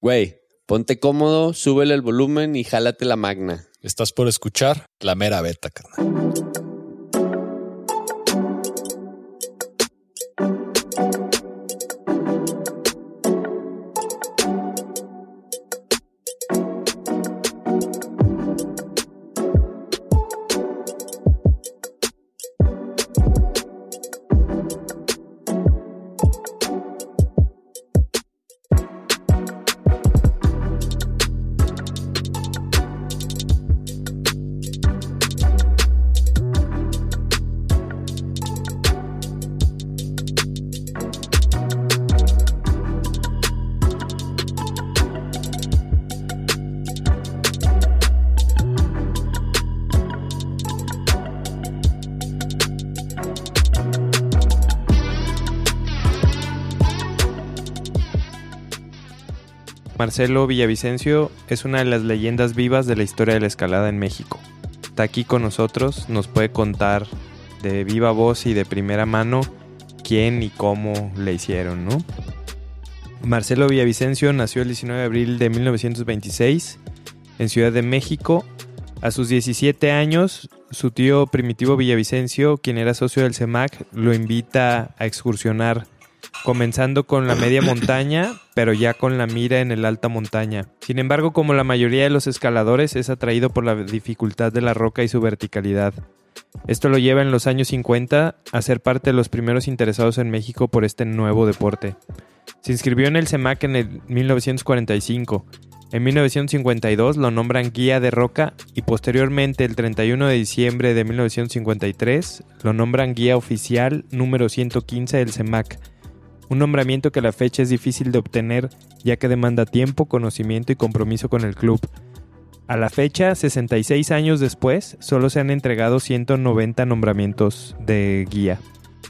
Güey, ponte cómodo, súbele el volumen y jálate la magna. Estás por escuchar la mera beta, carnal. Marcelo Villavicencio es una de las leyendas vivas de la historia de la escalada en México. Está aquí con nosotros, nos puede contar de viva voz y de primera mano quién y cómo le hicieron, ¿no? Marcelo Villavicencio nació el 19 de abril de 1926 en Ciudad de México. A sus 17 años, su tío Primitivo Villavicencio, quien era socio del CEMAC, lo invita a excursionar comenzando con la media montaña, pero ya con la mira en el alta montaña. Sin embargo, como la mayoría de los escaladores, es atraído por la dificultad de la roca y su verticalidad. Esto lo lleva en los años 50 a ser parte de los primeros interesados en México por este nuevo deporte. Se inscribió en el CEMAC en el 1945. En 1952 lo nombran guía de roca y posteriormente el 31 de diciembre de 1953 lo nombran guía oficial número 115 del CEMAC un nombramiento que a la fecha es difícil de obtener ya que demanda tiempo, conocimiento y compromiso con el club. A la fecha, 66 años después, solo se han entregado 190 nombramientos de guía.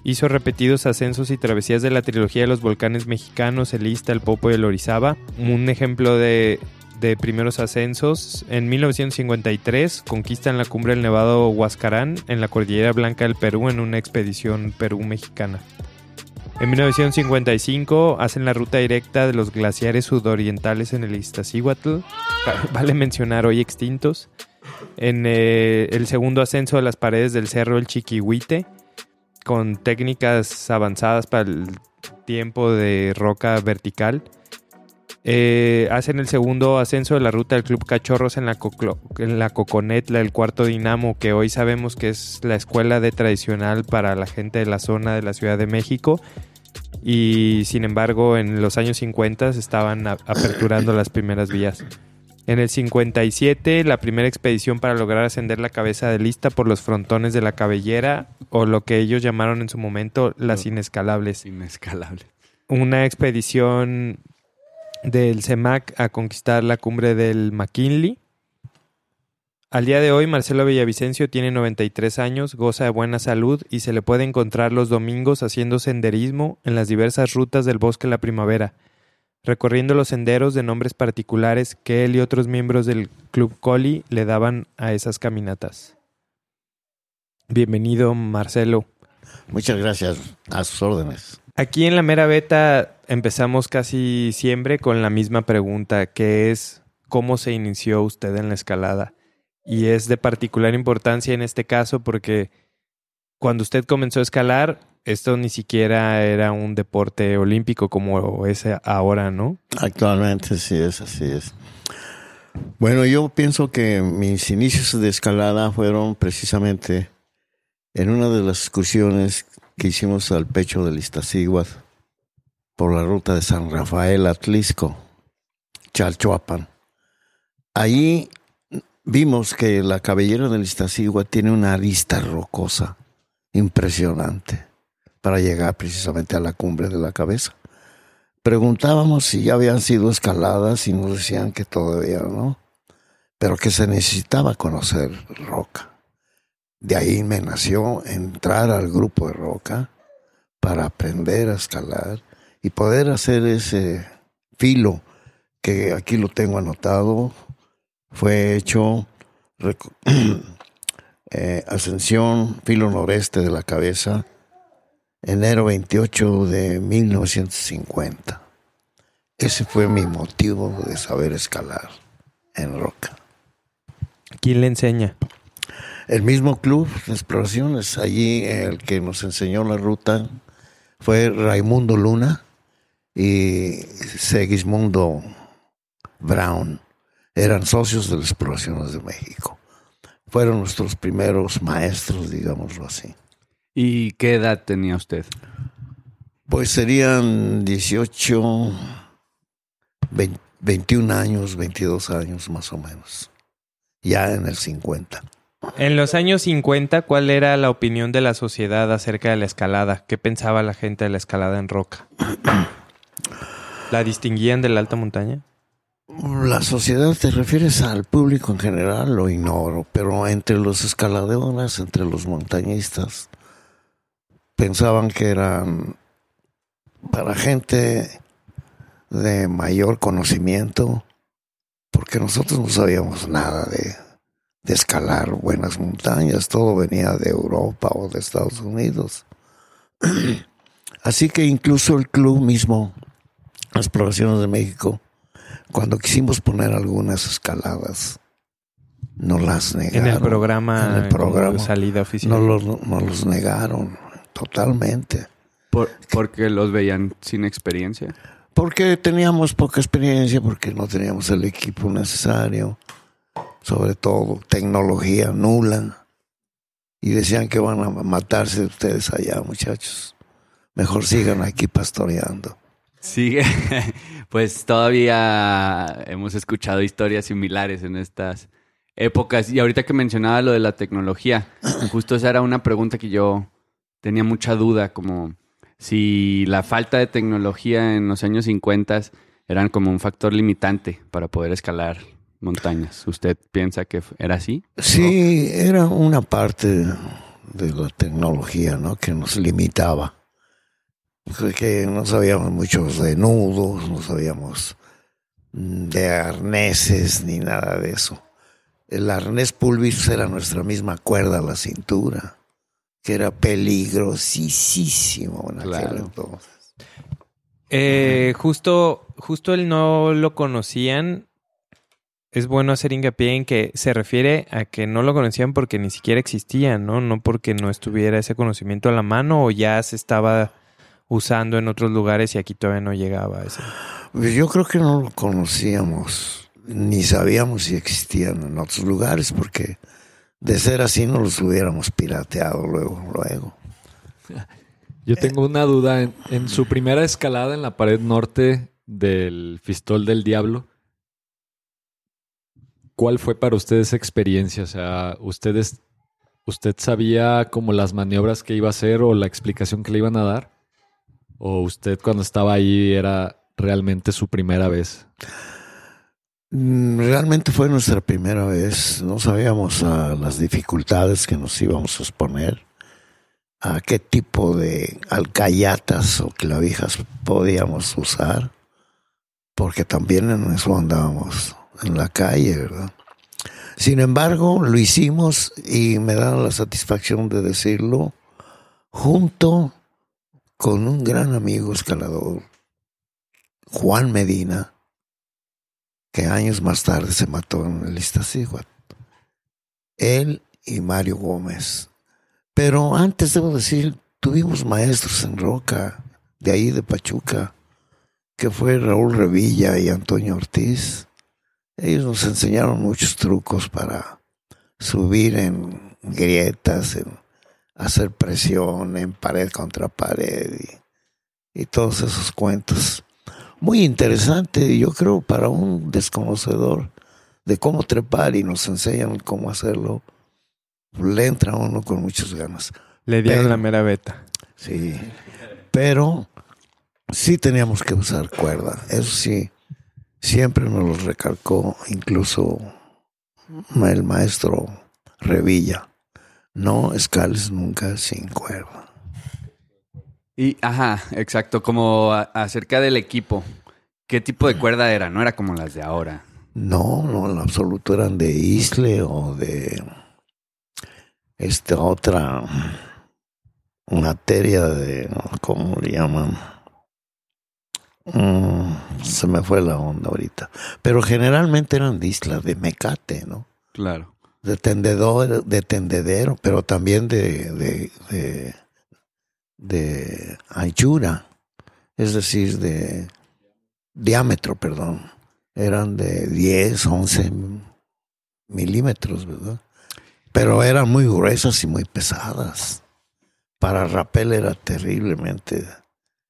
Hizo repetidos ascensos y travesías de la trilogía de los volcanes mexicanos, el Ista, el Popo y el Orizaba. Un ejemplo de, de primeros ascensos, en 1953 conquistan la cumbre del Nevado Huascarán en la Cordillera Blanca del Perú en una expedición Perú-Mexicana. En 1955 hacen la ruta directa de los glaciares sudorientales en el Iztaccíhuatl, vale mencionar hoy extintos. En eh, el segundo ascenso de las paredes del cerro El Chiquihuite, con técnicas avanzadas para el tiempo de roca vertical. Eh, hacen el segundo ascenso de la ruta del Club Cachorros en la, la Coconetla, el cuarto Dinamo, que hoy sabemos que es la escuela de tradicional para la gente de la zona de la Ciudad de México y sin embargo en los años 50 estaban aperturando las primeras vías. En el 57, la primera expedición para lograr ascender la cabeza de lista por los frontones de la cabellera, o lo que ellos llamaron en su momento las inescalables. Inescalables. Una expedición del CEMAC a conquistar la cumbre del McKinley al día de hoy, Marcelo Villavicencio tiene 93 años, goza de buena salud y se le puede encontrar los domingos haciendo senderismo en las diversas rutas del bosque la primavera, recorriendo los senderos de nombres particulares que él y otros miembros del Club Coli le daban a esas caminatas. Bienvenido, Marcelo. Muchas gracias, a sus órdenes. Aquí en la mera beta empezamos casi siempre con la misma pregunta, que es ¿cómo se inició usted en la escalada? Y es de particular importancia en este caso porque cuando usted comenzó a escalar, esto ni siquiera era un deporte olímpico como es ahora, ¿no? Actualmente sí es, así es. Bueno, yo pienso que mis inicios de escalada fueron precisamente en una de las excursiones que hicimos al pecho del Iztaccíhuatl por la ruta de San Rafael Atlisco, Chalchuapan. Ahí vimos que la cabellera del Iztaccíhuatl tiene una arista rocosa impresionante para llegar precisamente a la cumbre de la cabeza. Preguntábamos si ya habían sido escaladas y nos decían que todavía no, pero que se necesitaba conocer roca. De ahí me nació entrar al grupo de roca para aprender a escalar y poder hacer ese filo que aquí lo tengo anotado, fue hecho eh, ascensión filo noreste de la cabeza enero 28 de 1950. ese fue mi motivo de saber escalar en roca. ¿Quién le enseña? El mismo club de exploraciones, allí el que nos enseñó la ruta fue Raimundo Luna y Segismundo Brown. Eran socios de las exploraciones de México. Fueron nuestros primeros maestros, digámoslo así. ¿Y qué edad tenía usted? Pues serían 18, 20, 21 años, 22 años más o menos. Ya en el 50. En los años 50, ¿cuál era la opinión de la sociedad acerca de la escalada? ¿Qué pensaba la gente de la escalada en roca? ¿La distinguían de la alta montaña? La sociedad, te refieres al público en general, lo ignoro, pero entre los escaladores, entre los montañistas, pensaban que eran para gente de mayor conocimiento, porque nosotros no sabíamos nada de, escalar buenas montañas, todo venía de Europa o de Estados Unidos. Así que incluso el club mismo, Exploraciones de México, cuando quisimos poner algunas escaladas, nos las negaron. En el programa, En el programa. salida oficial. Nos los, nos los negaron totalmente. Por- porque los veían sin experiencia. Porque teníamos poca experiencia, porque no teníamos el equipo necesario, sobre todo tecnología nula. Y decían que van a matarse ustedes allá, muchachos. Mejor sigan aquí pastoreando. Sigue, pues todavía hemos escuchado historias similares en estas épocas. Y ahorita que mencionaba lo de la tecnología, justo esa era una pregunta que yo tenía mucha duda, como si la falta de tecnología en los años 50 eran como un factor limitante para poder escalar montañas. ¿Usted piensa que era así? Sí, era una parte de la tecnología, ¿no? Que nos limitaba. Que no sabíamos muchos de nudos, no sabíamos mm, de arneses ni nada de eso. El arnés pulvis era nuestra misma cuerda a la cintura, que era peligrosísimo en aquel Claro. entonces. Eh, justo, justo el no lo conocían. Es bueno hacer hincapié en que se refiere a que no lo conocían porque ni siquiera existía, ¿no? No porque no estuviera ese conocimiento a la mano o ya se estaba usando en otros lugares y aquí todavía no llegaba ese. Pues yo creo que no lo conocíamos, ni sabíamos si existían en otros lugares, porque de ser así no los hubiéramos pirateado luego, luego. Yo tengo una duda. En, en su primera escalada en la pared norte del Fistol del Diablo, ¿cuál fue para usted esa experiencia? O sea, ¿ustedes, ¿usted sabía como las maniobras que iba a hacer o la explicación que le iban a dar? ¿O usted cuando estaba ahí era realmente su primera vez? Mm, Realmente fue nuestra primera vez, no sabíamos ah, las dificultades que nos íbamos a exponer, a qué tipo de alcayatas o clavijas podíamos usar, porque también en eso andábamos en la calle, ¿verdad? Sin embargo, lo hicimos y me da la satisfacción de decirlo junto con un gran amigo escalador, Juan Medina, que años más tarde se mató en el Iztaccíhuatl. Él y Mario Gómez. Pero antes debo decir, tuvimos maestros en Roca, de ahí de Pachuca, que fue Raúl Revilla y Antonio Ortiz. Ellos nos enseñaron muchos trucos para subir en grietas, en hacer presión en pared contra pared y, y todos esos cuentos. Muy interesante, yo creo, para un desconocedor de cómo trepar y nos enseñan cómo hacerlo, le entra uno con muchas ganas. Le dieron Pero- la mera beta. Sí, pero sí teníamos que usar cuerda, eso sí, siempre nos lo recalcó incluso el maestro Revilla. No escales nunca sin cuerda. Y, ajá, exacto, como a- acerca del equipo. ¿Qué tipo de cuerda era? No era como las de ahora. No, no, en absoluto eran de Isle o de esta otra materia de. ¿cómo le llaman? Mm, se me fue la onda ahorita. Pero generalmente eran de islas de mecate, ¿no? Claro. De tendedor, de tendedero, pero también de, de, de, de anchura. Es decir, de diámetro, perdón. Eran de 10, 11 milímetros, ¿verdad? Pero eran muy gruesas y muy pesadas. Para rapel era terriblemente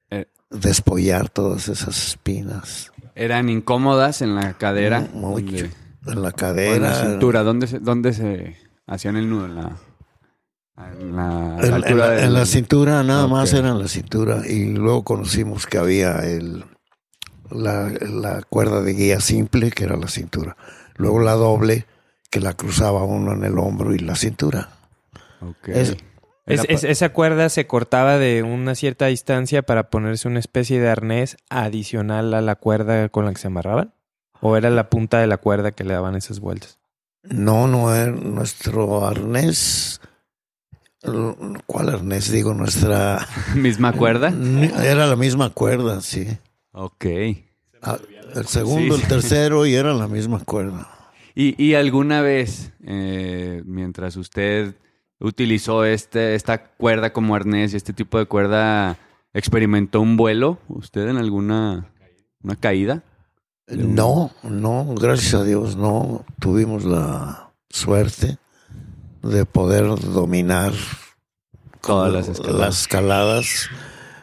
Eh. despollar todas esas espinas. Eran incómodas en la cadera. Mucho. donde- En la o en cadera. la cintura. ¿Dónde se, dónde se hacían el nudo? En la, en la, en altura la, del- en la cintura, nada más era en la cintura. Y luego conocimos que había el, la, la cuerda de guía simple, que era la cintura. Luego la doble, que la cruzaba uno en el hombro y la cintura. Ok. Es- Es- Era es- pa- esa cuerda se cortaba de una cierta distancia para ponerse una especie de arnés adicional a la cuerda con la que se amarraban. ¿O era la punta de la cuerda que le daban esas vueltas? No, no era nuestro arnés. ¿Cuál arnés? Digo, nuestra. ¿Misma cuerda? Era la misma cuerda, sí. Ok. Ah, El segundo, Sí, el sí. tercero y era la misma cuerda. ¿Y, y alguna vez, eh, mientras usted utilizó este, esta cuerda como arnés y este tipo de cuerda, experimentó un vuelo? ¿Usted en alguna una caída? No, no, gracias a Dios no tuvimos la suerte de poder dominar Todas con las escaladas. las escaladas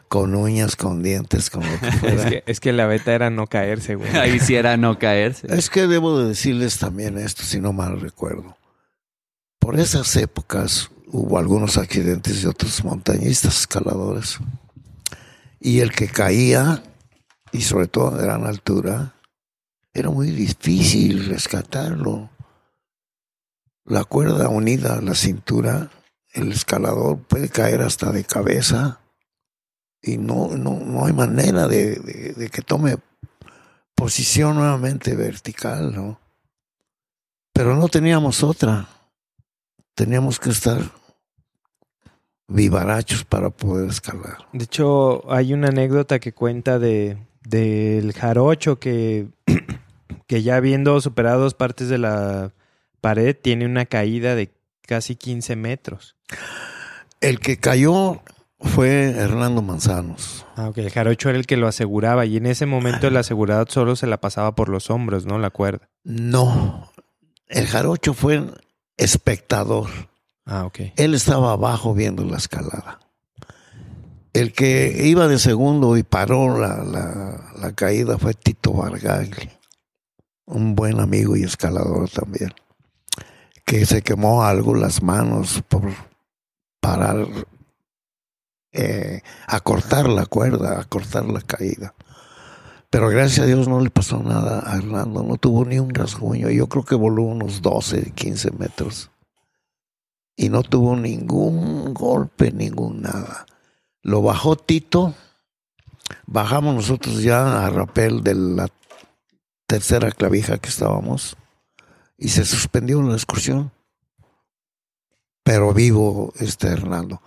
con uñas, con dientes, con lo que Es fuera. que, es que la beta era no caerse, güey. Ahí sí era no caerse. Es que debo de decirles también esto, si no mal recuerdo. Por esas épocas hubo algunos accidentes de otros montañistas escaladores. Y el que caía, y sobre todo a gran altura, era muy difícil rescatarlo. La cuerda unida a la cintura, el escalador puede caer hasta de cabeza y no, no, no hay manera de, de- que tome posición nuevamente vertical, ¿no? Pero no teníamos otra. Teníamos que estar vivarachos para poder escalar. De hecho, hay una anécdota que cuenta de del jarocho que, que ya habiendo superado dos partes de la pared, tiene una caída de casi 15 metros. El que cayó fue Hernando Manzanos. Ah, ok. El jarocho era el que lo aseguraba y en ese momento el asegurado solo se la pasaba por los hombros, ¿no? La cuerda. No, el jarocho fue espectador. Ah, ok. Él estaba abajo viendo la escalada. El que iba de segundo y paró la, la- la caída fue Tito Vargagli, un buen amigo y escalador también, que se quemó algo las manos por parar, eh, a cortar la cuerda, a cortar la caída. Pero gracias a Dios no le pasó nada a Hernando, no tuvo ni un rasguño. Yo creo que voló unos 12, 15 metros y no tuvo ningún golpe, ningún nada. Lo bajó Tito, bajamos nosotros ya a rapel de la tercera clavija que estábamos y se suspendió la excursión. Pero vivo este Hernando.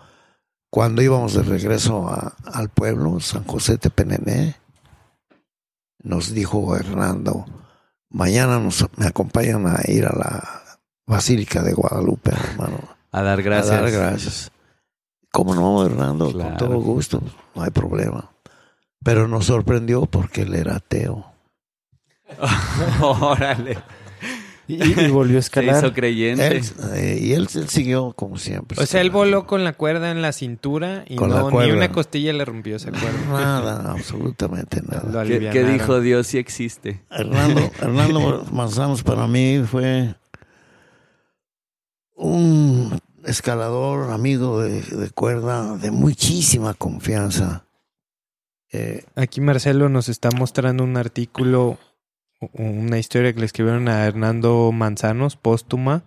Cuando íbamos de regreso a- al pueblo, San José de Penené, nos dijo Hernando, mañana nos, me acompañan a ir a la Basílica de Guadalupe, hermano. A dar gracias. A dar gracias. ¿Cómo no, Hernando? Claro. Con todo gusto, no hay problema. Pero nos sorprendió porque él era ateo. Órale. Y, y volvió a Se escalar. hizo creyente. Él, eh, y él, él siguió como siempre. O sea, él voló con la cuerda en la cintura y Con no, ni una costilla le rompió esa cuerda. Nada, absolutamente nada. ¿Qué, qué dijo Dios si existe? Hernando, Hernando Manzanos para mí fue un escalador, amigo de, de cuerda, de muchísima confianza. Eh, Aquí Marcelo nos está mostrando un artículo, una historia que le escribieron a Hernando Manzanos, póstuma,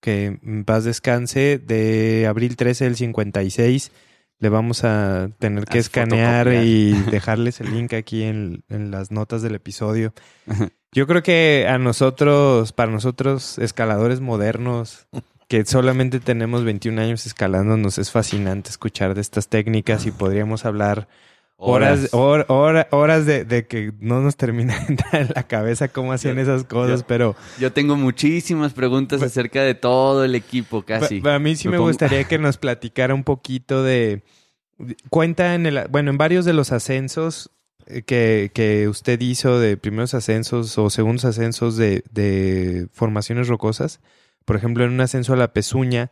que en paz descanse, de abril 13 del 56. Le vamos a tener que A escanear fotocopiar. y dejarles el link aquí en, en las notas del episodio. Yo creo que a nosotros, para nosotros escaladores modernos, que solamente tenemos 21 años escalando, nos es fascinante escuchar de estas técnicas y podríamos hablar Horas, hor- hora- horas de, de que no nos termina de entrar en la cabeza cómo hacían esas cosas, pero Yo tengo muchísimas preguntas Pues- acerca de todo el equipo, casi. pa- a mí sí Me me, pongo- gustaría que nos platicara un poquito de... de- Cuenta en el... Bueno, en varios de los ascensos eh, que, que usted hizo de primeros ascensos o segundos ascensos de, de formaciones rocosas, por ejemplo, en un ascenso a la pezuña,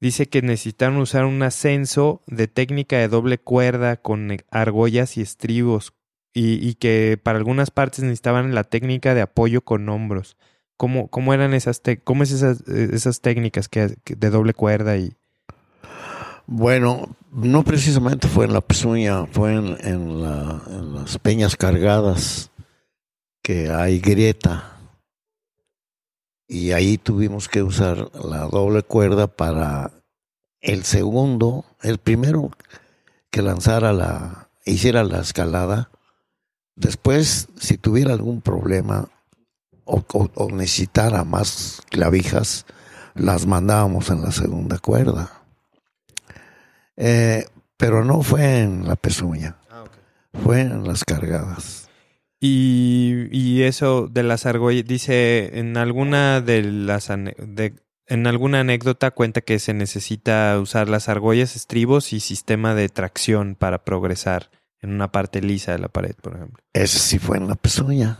dice que necesitaron usar un ascenso de técnica de doble cuerda con e- argollas y estribos y, y que para algunas partes necesitaban la técnica de apoyo con hombros. ¿Cómo, cómo eran esas, cómo es esas, eh, esas técnicas que, de doble cuerda y Bueno, no precisamente fue en la pezuña, fue en, en en las peñas cargadas que hay grieta. Y ahí tuvimos que usar la doble cuerda para el segundo, el primero que lanzara la, hiciera la escalada. Después, si tuviera algún problema o, o- o necesitara más clavijas, las mandábamos en la segunda cuerda. Eh, pero no fue en la pezuña, fue en las cargadas. Y, y eso de las argollas, dice en alguna de las en alguna anécdota cuenta que se necesita usar las argollas, estribos y sistema de tracción para progresar en una parte lisa de la pared, por ejemplo. Ese sí fue en la pezuña.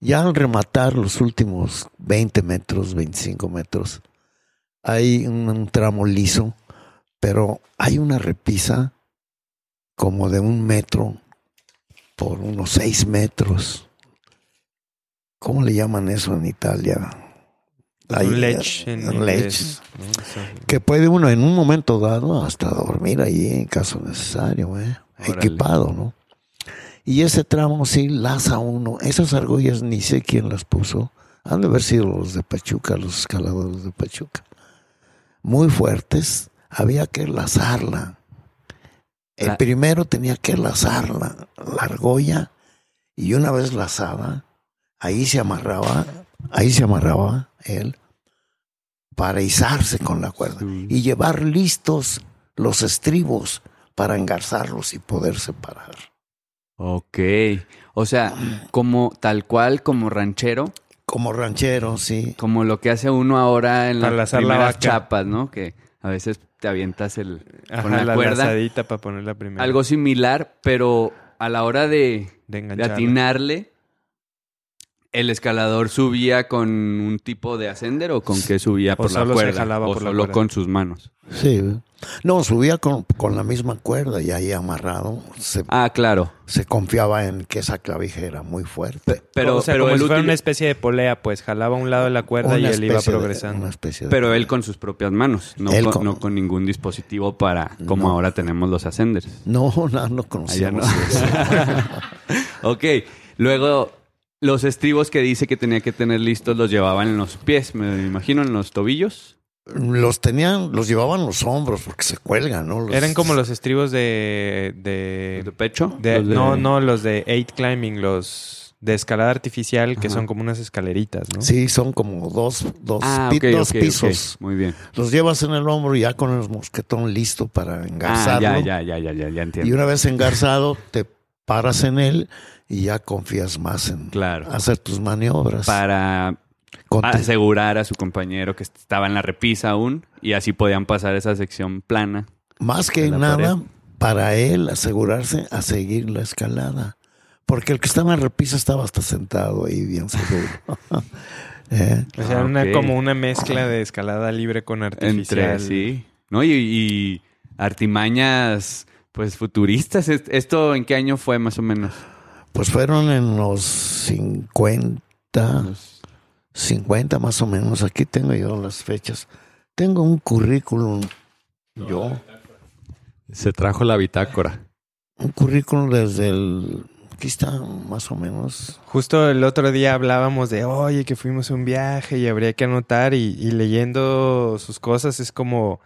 Ya al rematar los últimos 20 metros, 25 metros, hay un tramo liso, pero hay una repisa como de un metro por unos 6 metros. ¿Cómo le llaman eso en Italia? Ahí, un ledge en. Eso. Que puede uno en un momento dado hasta dormir allí en caso necesario, ¿eh? Equipado, ¿no? Y ese tramo sí laza uno. Esas argollas ni sé quién las puso. Han de haber sido los de Pachuca, los escaladores de Pachuca. Muy fuertes. Había que lazarla. El La- primero tenía que lazarla, la argolla, y una vez lazada, ahí se amarraba, ahí se amarraba él para izarse con la cuerda y llevar listos los estribos para engarzarlos y poder separar. Ok. O sea, como tal cual, como ranchero, Como ranchero, sí. como lo que hace uno ahora en las lazar la chapas, ¿no? Que a veces te avientas el Ajá, con la, la cuerda. para poner la primera. Algo similar, pero a la hora de, de de atinarle, ¿el escalador subía con un tipo de ascender o con qué subía O por la cuerda? jalaba o por la cuerda. con sus manos. Sí. No, subía con, con la misma cuerda y ahí amarrado. Se, Ah, claro. se confiaba en que esa clavija era muy fuerte. Pero, o sea, pero como él si fuera util- una especie de polea, pues jalaba un lado de la cuerda y él iba de- progresando. una especie de- pero él con sus propias manos, no, con, con- no con ningún dispositivo para, como No. ahora tenemos los ascenders. No, no, no no. conocíamos eso. ok, luego los estribos que dice que tenía que tener listos los llevaban en los pies, me imagino, en los tobillos. Los tenían, los llevaban los hombros porque se cuelgan, ¿no? Los- Eran como los estribos de... de, ¿De pecho? de- Los de- No, no, los de eight climbing, los de escalada artificial, que son como unas escaleritas, ¿no? Sí, son como dos, dos, Ah, pi- dos pisos. Muy bien. Los llevas en el hombro y ya con el mosquetón listo para Ah, engarzarlo. ya, ya, ya, ya, ya, ya Y entiendo. una vez engarzado, te paras en él y ya confías más en Claro. hacer tus maniobras. Para asegurar a su compañero que estaba en la repisa aún y así podían pasar esa sección plana. más que la nada, pared. para él asegurarse a seguir la escalada. Porque el que estaba en repisa estaba hasta sentado ahí bien seguro. ¿Eh? O sea, Ah, una, como una mezcla de escalada libre con artificial. Entre, sí. ¿No? Y, y artimañas, pues, futuristas. ¿Est- ¿Esto en qué año fue más o menos? Pues fueron en los 50, Los- 50 más o menos. Aquí tengo yo las fechas. Tengo un currículum, yo, Se trajo la bitácora. un currículum desde el... Aquí está más o menos. Justo el otro día hablábamos de, oye, que fuimos a un viaje y habría que anotar y, y leyendo sus cosas es como,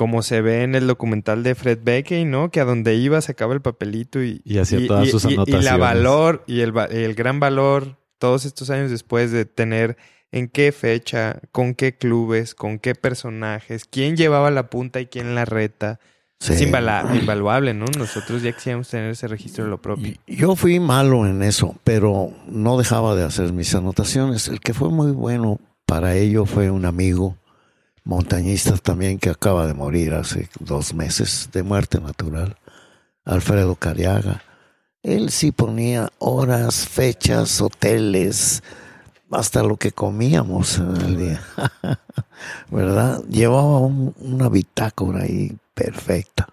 como se ve en el documental de Fred Beckey, ¿no? Que a donde iba sacaba el papelito y, Y hacía todas sus Y la valor y el, el gran valor todos estos años después de tener en qué fecha, con qué clubes, con qué personajes, quién llevaba la punta y quién la reta. Sí. Es invaluable, ¿no? Nosotros ya quisiéramos tener ese registro de lo propio. Yo fui malo en eso, pero no dejaba de hacer mis anotaciones. El que fue muy bueno para ello fue un amigo montañista también que acaba de morir hace dos meses de muerte natural, Alfredo Cariaga. Él sí ponía horas, fechas, hoteles, hasta lo que comíamos en el día. ¿Verdad? Llevaba un- una bitácora ahí perfecta.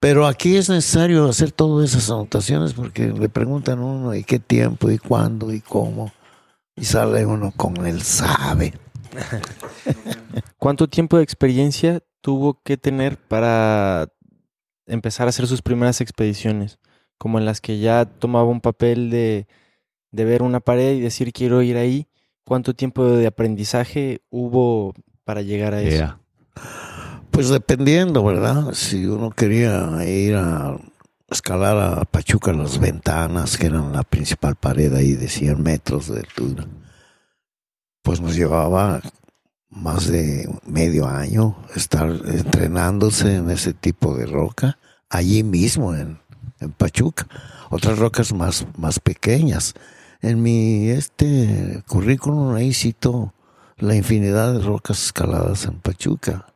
Pero aquí es necesario hacer todas esas anotaciones porque le preguntan uno y qué tiempo y cuándo y cómo. Y sale uno con el sabe. ¿Cuánto tiempo de experiencia tuvo que tener para empezar a hacer sus primeras expediciones? Como en las que ya tomaba un papel de, de ver una pared y decir quiero ir ahí. ¿Cuánto tiempo de aprendizaje hubo para llegar a eso? Yeah. Pues dependiendo, ¿verdad? Si uno quería ir a escalar a Pachuca las ventanas, que eran la principal pared ahí de 100 metros de altura, pues nos llevaba más de medio año estar entrenándose en ese tipo de roca, allí mismo en, en Pachuca. Otras rocas más, más pequeñas. En mi este currículum ahí cito la infinidad de rocas escaladas en Pachuca.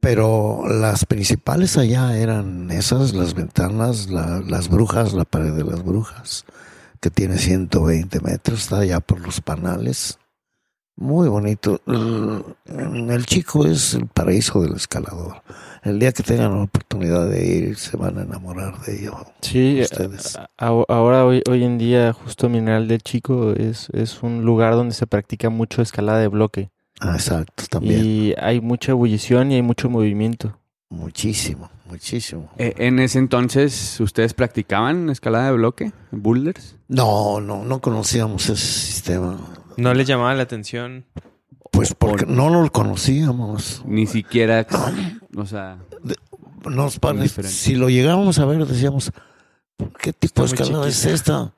Pero las principales allá eran esas, las ventanas, la- las brujas, la pared de las brujas, que tiene 120 metros, está allá por los panales. Muy bonito. El, chico es el paraíso del escalador. El día que tengan la oportunidad de ir, se van a enamorar de ello. Sí, Ustedes. ahora hoy, hoy en día justo Mineral del Chico es, es un lugar donde se practica mucho escalada de bloque. Ah, exacto, también. Y hay mucha ebullición y hay mucho movimiento. Muchísimo, muchísimo. Eh, en ese entonces, ¿ustedes practicaban escalada de bloque? ¿Boulders? No, no, no conocíamos ese sistema. ¿No les llamaba la atención? Pues porque no lo conocíamos. Ni siquiera, o sea, Nos pare- si lo llegábamos a ver, decíamos, ¿qué tipo de Está escalada es esta?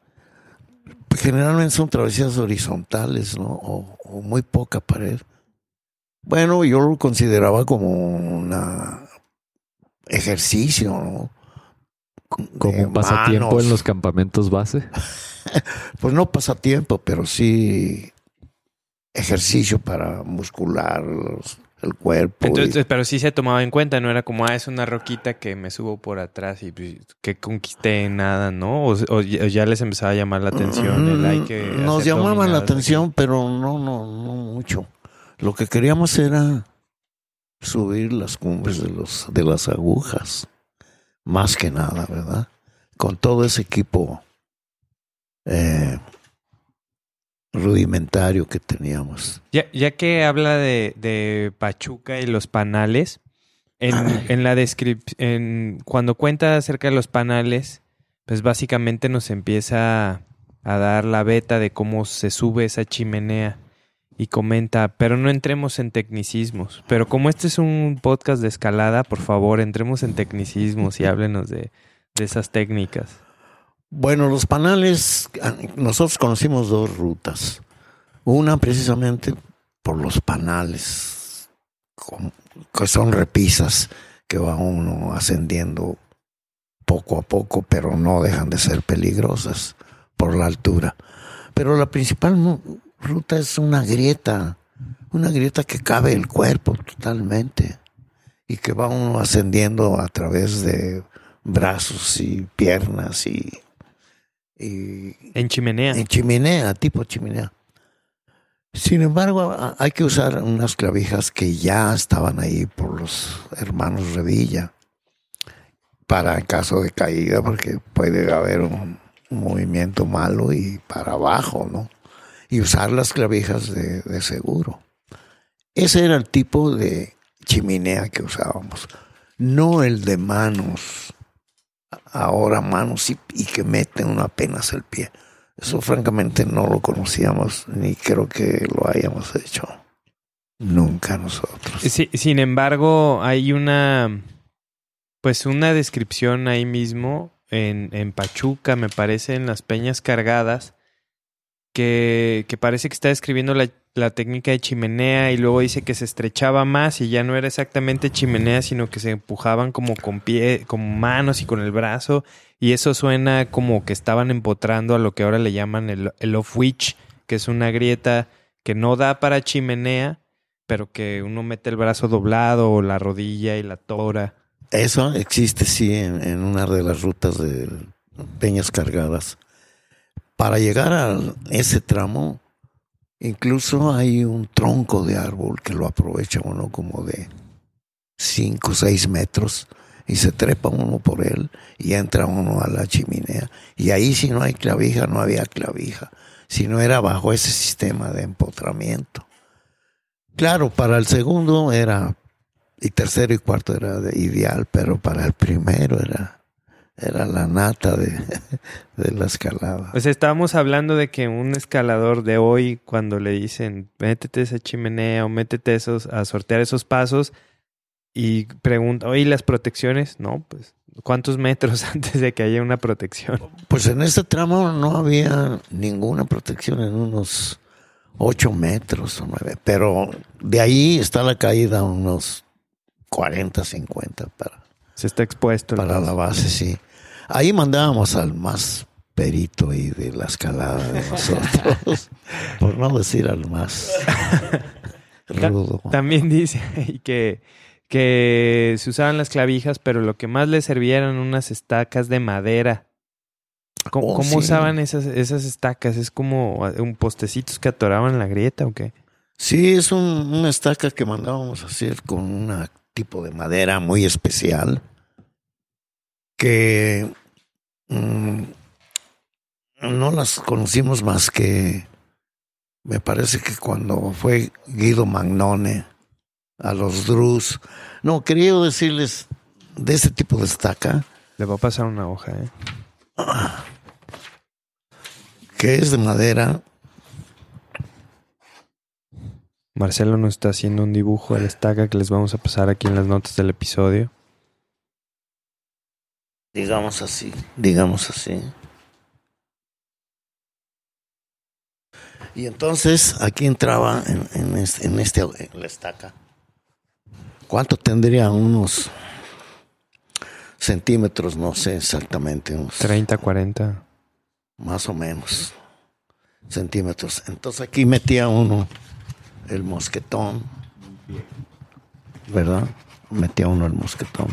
Generalmente son travesías horizontales, ¿no? O, o muy poca pared. Bueno, yo lo consideraba como una ejercicio, ¿no? Como De un pasatiempo manos. en los campamentos base. Pues no pasatiempo, pero sí ejercicio para muscular los- el cuerpo. y- Entonces, pero sí se tomaba en cuenta, no era como, ah, es una roquita que me subo por atrás y pues, que conquisté nada, ¿no? O, o ya o ya les empezaba a llamar la atención el hay que Mm, Nos llamaban la atención, pero no, no, no mucho. Lo que queríamos era subir las cumbres de los de las agujas, más que nada, ¿verdad? Con todo ese equipo eh, rudimentario que teníamos. Ya, ya que habla de, de Pachuca y los panales, en, en la descripción, cuando cuenta acerca de los panales, pues básicamente nos empieza a dar la beta de cómo se sube esa chimenea y comenta, pero no entremos en tecnicismos. Pero como este es un podcast de escalada, por favor, entremos en tecnicismos y háblenos de, de esas técnicas. Bueno, los panales, ah, nosotros conocimos dos rutas. Una precisamente por los panales, que son repisas que va uno ascendiendo poco a poco, pero no dejan de ser peligrosas por la altura. Pero la principal ruta es una grieta, una grieta que cabe el cuerpo totalmente y que va uno ascendiendo a través de brazos y piernas y y En chimenea. en chimenea, tipo chimenea. Sin embargo, hay que usar unas clavijas que ya estaban ahí por los hermanos Revilla para en caso de caída, porque puede haber un movimiento malo y para abajo, ¿no? Y usar las clavijas de, seguro. Ese era el tipo de chimenea que usábamos, no el de manos ahora manos y, que meten uno apenas el pie. Eso francamente no lo conocíamos ni creo que lo hayamos hecho. Nunca nosotros. Sin embargo, hay una, pues una descripción ahí mismo en, en Pachuca, me parece, en las Peñas Cargadas, que, parece que está describiendo la, la técnica de chimenea y luego dice que se estrechaba más y ya no era exactamente chimenea, sino que se empujaban como con pie, con manos y con el brazo. Y eso suena como que estaban empotrando a lo que ahora le llaman el, el off-witch, que es una grieta que no da para chimenea, pero que uno mete el brazo doblado o la rodilla y la tora. Eso existe, sí, en, en una de las rutas de peñas cargadas. Para llegar a ese tramo, incluso hay un tronco de árbol que lo aprovecha uno como de 5 o 6 metros y se trepa uno por él y entra uno a la chimenea. Y ahí si no hay clavija, no había clavija, si no era bajo ese sistema de empotramiento. Claro, para el segundo era, y tercero y cuarto era de ideal, pero para el primero era, era la nata de, de la escalada. Sea, estábamos hablando de que un escalador de hoy, cuando le dicen, métete esa chimenea o métete esos, a sortear esos pasos, y pregunta, oye, ¿y las protecciones? No, pues, ¿cuántos metros antes de que haya una protección? Pues en este tramo no había ninguna protección en unos 8 metros o 9, pero de ahí está la caída unos 40, 50 para, Se está expuesto. para la base, sí. Ahí mandábamos al más perito y de la escalada de nosotros, por no decir al más rudo. También dice que, que se usaban las clavijas, pero lo que más le servía eran unas estacas de madera. ¿Cómo, Oh, cómo sí. usaban esas, esas estacas? ¿Es como un postecitos que atoraban la grieta o qué? Sí, es un- una estaca que mandábamos a hacer con un tipo de madera muy especial que mm, no las conocimos más que me parece que cuando fue Guido Magnone a los Drus. No, quería decirles de ese tipo de estaca Le va a pasar una hoja, ¿eh? que es de madera Marcelo nos está haciendo un dibujo de la estaca que les vamos a pasar aquí en las notas del episodio. Digamos así, digamos así. Y entonces aquí entraba en, en este, en este en la estaca. ¿Cuánto tendría? Unos centímetros, no sé exactamente, unos 30, 40. más o menos centímetros. Entonces aquí metía uno el mosquetón, ¿verdad? Metía uno el mosquetón.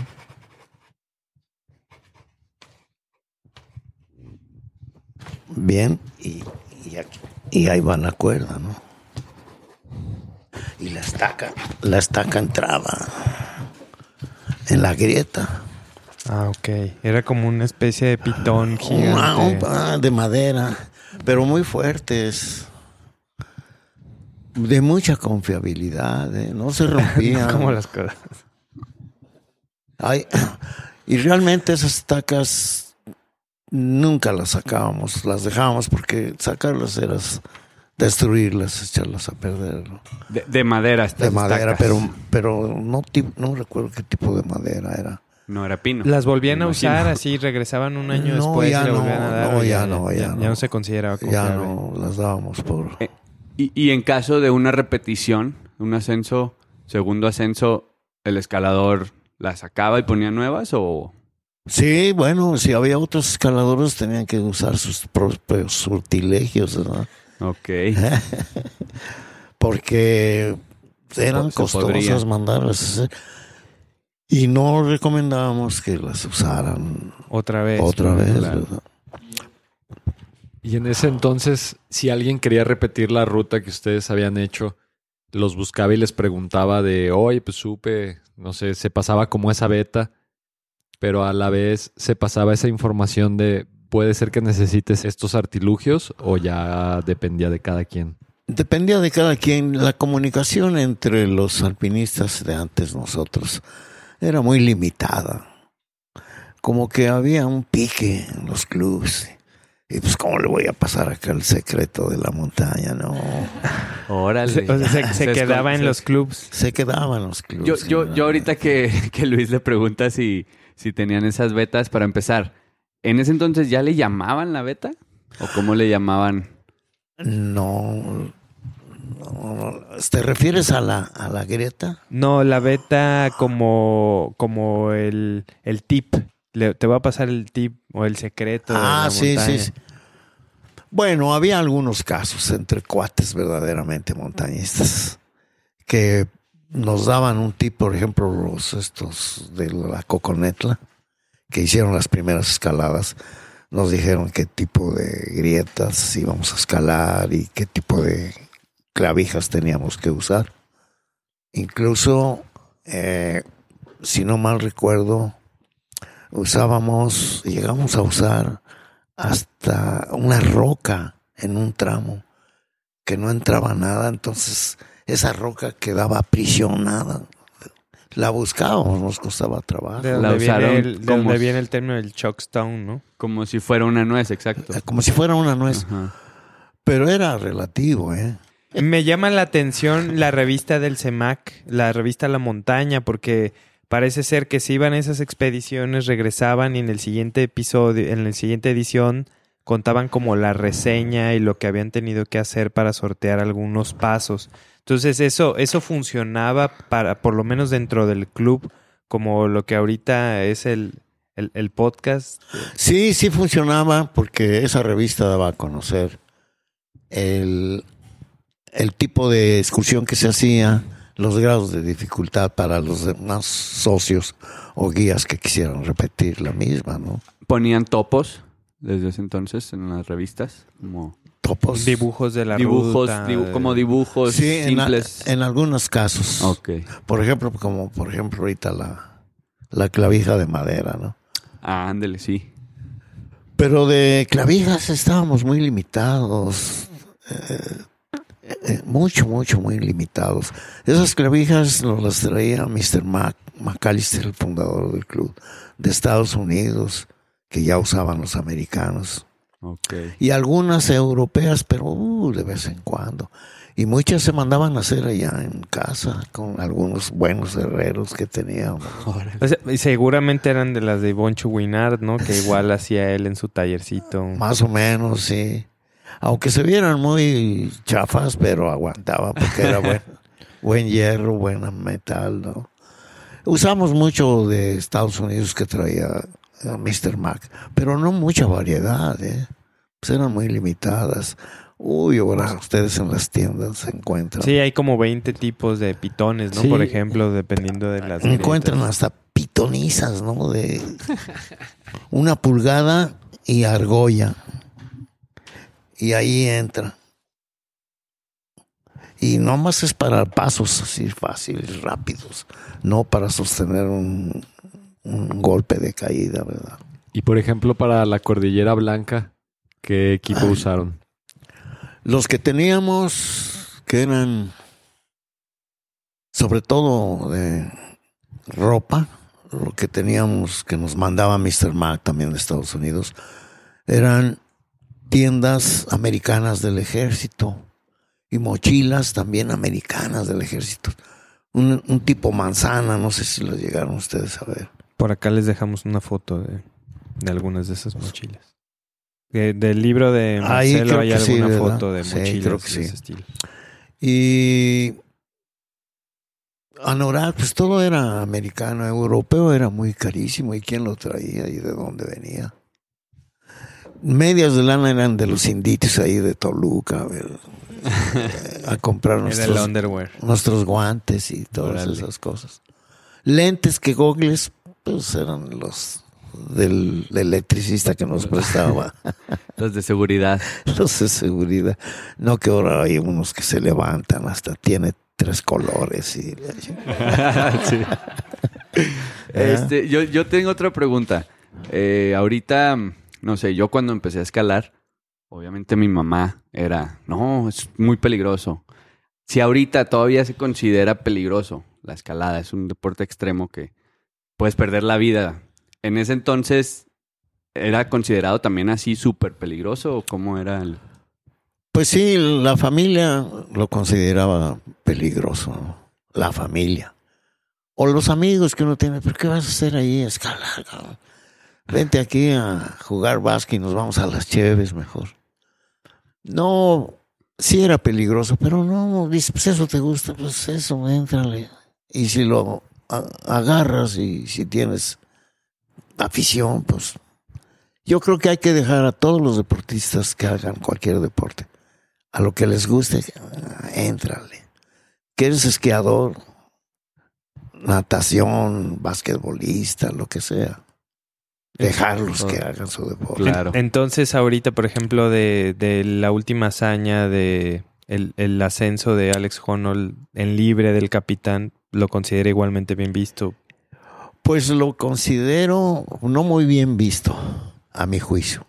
Bien, y, y, aquí- y ahí va la cuerda, ¿no? Y la estaca, la estaca entraba en la grieta. Ah, ok. Era como una especie de pitón gigante. ah, de madera, pero muy fuertes. De mucha confiabilidad, ¿eh? no se rompían. como las cosas. Ay, y realmente esas estacas nunca las sacábamos, las dejábamos porque sacarlas era destruirlas, echarlas a perder. ¿no? De, de madera, estas De madera, estacas. pero, pero no, no recuerdo qué tipo de madera era. No era pino. Las volvían a usar así, regresaban un año No, después ya y no, a dar. no, o ya no, ya no. no se consideraba como Ya grave. no las dábamos por... Y, y en caso de una repetición, un ascenso, segundo ascenso, el escalador las sacaba y ponía nuevas o Sí, bueno, si había otros escaladores tenían que usar sus propios sortilegios, ¿verdad? ok. Porque eran Se costosas podría. mandarlas. Y no recomendábamos que las usaran Otra vez. otra vez. Y en ese entonces, si alguien quería repetir la ruta que ustedes habían hecho, los buscaba y les preguntaba de, oye, pues supe, no sé, se pasaba como esa beta, pero a la vez se pasaba esa información de, puede ser que necesites estos artilugios o ya dependía de cada quien. Dependía de cada quien. La comunicación entre los alpinistas de antes nosotros era muy limitada. Como que había un pique en los clubs. Y pues, ¿cómo le voy a pasar acá el secreto de la montaña? No. Órale. Se, o sea, se- se Se quedaba en los clubs. Se quedaban los clubs. Yo, yo, yo ahorita que, que Luis le pregunta si, si tenían esas betas para empezar, ¿en ese entonces ya le llamaban la beta? ¿O cómo le llamaban? No, no, ¿Te refieres a la, a la grieta? No, la beta como, como el, el tip. Le- te va a pasar el tip o el secreto. de Ah, la sí, montaña. sí, sí. Bueno, había algunos casos entre cuates verdaderamente montañistas que nos daban un tip, por ejemplo, los estos de la Coconetla, que hicieron las primeras escaladas, nos dijeron qué tipo de grietas íbamos a escalar y qué tipo de clavijas teníamos que usar. Incluso, eh, si no mal recuerdo, usábamos, llegamos a usar hasta una roca en un tramo que no entraba nada, entonces esa roca quedaba aprisionada. La buscábamos, nos costaba trabajo. De La donde, viene el, de donde viene el término del chockstone, ¿no? Como si fuera una nuez, exacto. Como si fuera una nuez, Ajá. pero era relativo, ¿eh? Me llama la atención la revista del CEMAC, la revista La Montaña, porque parece ser que si iban a esas expediciones, regresaban y en el siguiente episodio, en la siguiente edición, contaban como la reseña y lo que habían tenido que hacer para sortear algunos pasos. Entonces eso, eso funcionaba para, por lo menos dentro del club, como lo que ahorita es el, el, el podcast. Sí, sí funcionaba porque esa revista daba a conocer el, el tipo de excursión que se hacía, los grados de dificultad para los demás socios o guías que quisieran repetir la misma, ¿no? Ponían topos desde ese entonces en las revistas, como Topos. Dibujos de la dibujos, ruta. dibu- como dibujos Sí, en, a- simples. en algunos casos. Por ejemplo, como por ejemplo ahorita la, la clavija de madera, ¿no? Ah, ándele, sí. Pero de clavijas estábamos muy limitados. eh, eh, mucho, mucho, muy limitados. Esas clavijas nos las traía Mr. Mac, McAllister, el fundador del club, de Estados Unidos, que ya usaban los americanos. Ok. Y algunas europeas, pero uh, de vez en cuando. Y muchas se mandaban a hacer allá en casa con algunos buenos herreros que teníamos. O sea, y seguramente eran de las de Boncho Winard, ¿no? Que igual hacía él en su tallercito. Más o menos, sí. Aunque se vieran muy chafas, pero aguantaba porque era buen, buen hierro, buen metal, ¿no? Usamos mucho de Estados Unidos que traía Mr. Mac, pero no mucha variedad, ¿eh? Pues eran muy limitadas. Uy, ahora ustedes en las tiendas se encuentran. Sí, hay como 20 tipos de pitones, ¿no? Sí. Por ejemplo, dependiendo de las... encuentran grietas. hasta pitonizas, ¿no? De una pulgada y argolla. Y ahí entra. Y nomás es para pasos así fáciles, rápidos, no para sostener un, un golpe de caída, ¿verdad? Y por ejemplo, para la Cordillera Blanca, ¿qué equipo Ay. usaron? Los que teníamos, que eran sobre todo de ropa, lo que teníamos que nos mandaba Mr. Mac también de Estados Unidos, eran tiendas americanas del ejército y mochilas también americanas del ejército. Un, un tipo manzana, no sé si lo llegaron ustedes a ver. Por acá les dejamos una foto de, de algunas de esas mochilas. De- del libro de Marcelo hay sí, alguna foto de Sí, mochilas creo que de sí. ese estilo. Y Anorak, pues todo era americano, europeo era muy carísimo. ¿Y quién lo traía y de dónde venía? Medias de lana eran de los inditos ahí de Toluca, a, a comprar nuestros, nuestros guantes y todas esas cosas. Lentes que gogles, pues eran los del, del electricista que nos prestaba. Los de seguridad. los de seguridad. No que ahora hay unos que se levantan, hasta tiene tres colores y Este, yo, yo tengo otra pregunta. Eh, ahorita, no sé, yo cuando empecé a escalar, obviamente mi mamá era, no, es muy peligroso. Si ahorita todavía se considera peligroso la escalada, es un deporte extremo que puedes perder la vida. En ese entonces, ¿era considerado también así súper peligroso o cómo era el... Pues sí, la familia lo consideraba peligroso. La familia. O los amigos que uno tiene, ¿pero qué vas a hacer ahí escalar? Vente aquí a jugar básquet y nos vamos a las cheves mejor. No, sí era peligroso, pero no, dice, pues eso te gusta, pues eso, éntrale. Y si lo agarras y si tienes afición, pues yo creo que hay que dejar a todos los deportistas que hagan cualquier deporte, a lo que les guste, ah, éntrale. Que eres esquiador, natación, basquetbolista, lo que sea. Dejarlos que hagan su deporte. Claro. Entonces, ahorita, por ejemplo, de, de la última hazaña de el, el ascenso de Alex Honnold en libre del capitán, lo considera igualmente bien visto. Pues lo considero no muy bien visto, a mi juicio.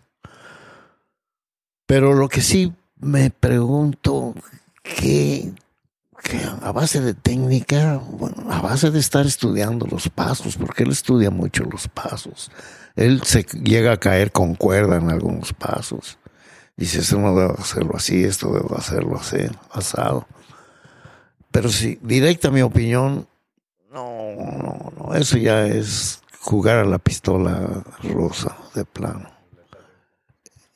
Pero lo que sí me pregunto, que, que a base de técnica, a base de estar estudiando los pasos, porque él estudia mucho los pasos. Él se llega a caer con cuerda en algunos pasos. Dice, esto no debo hacerlo así, esto debo hacerlo así, asado. Pero si directa mi opinión, no, no, no, eso ya es jugar a la pistola rosa de plano.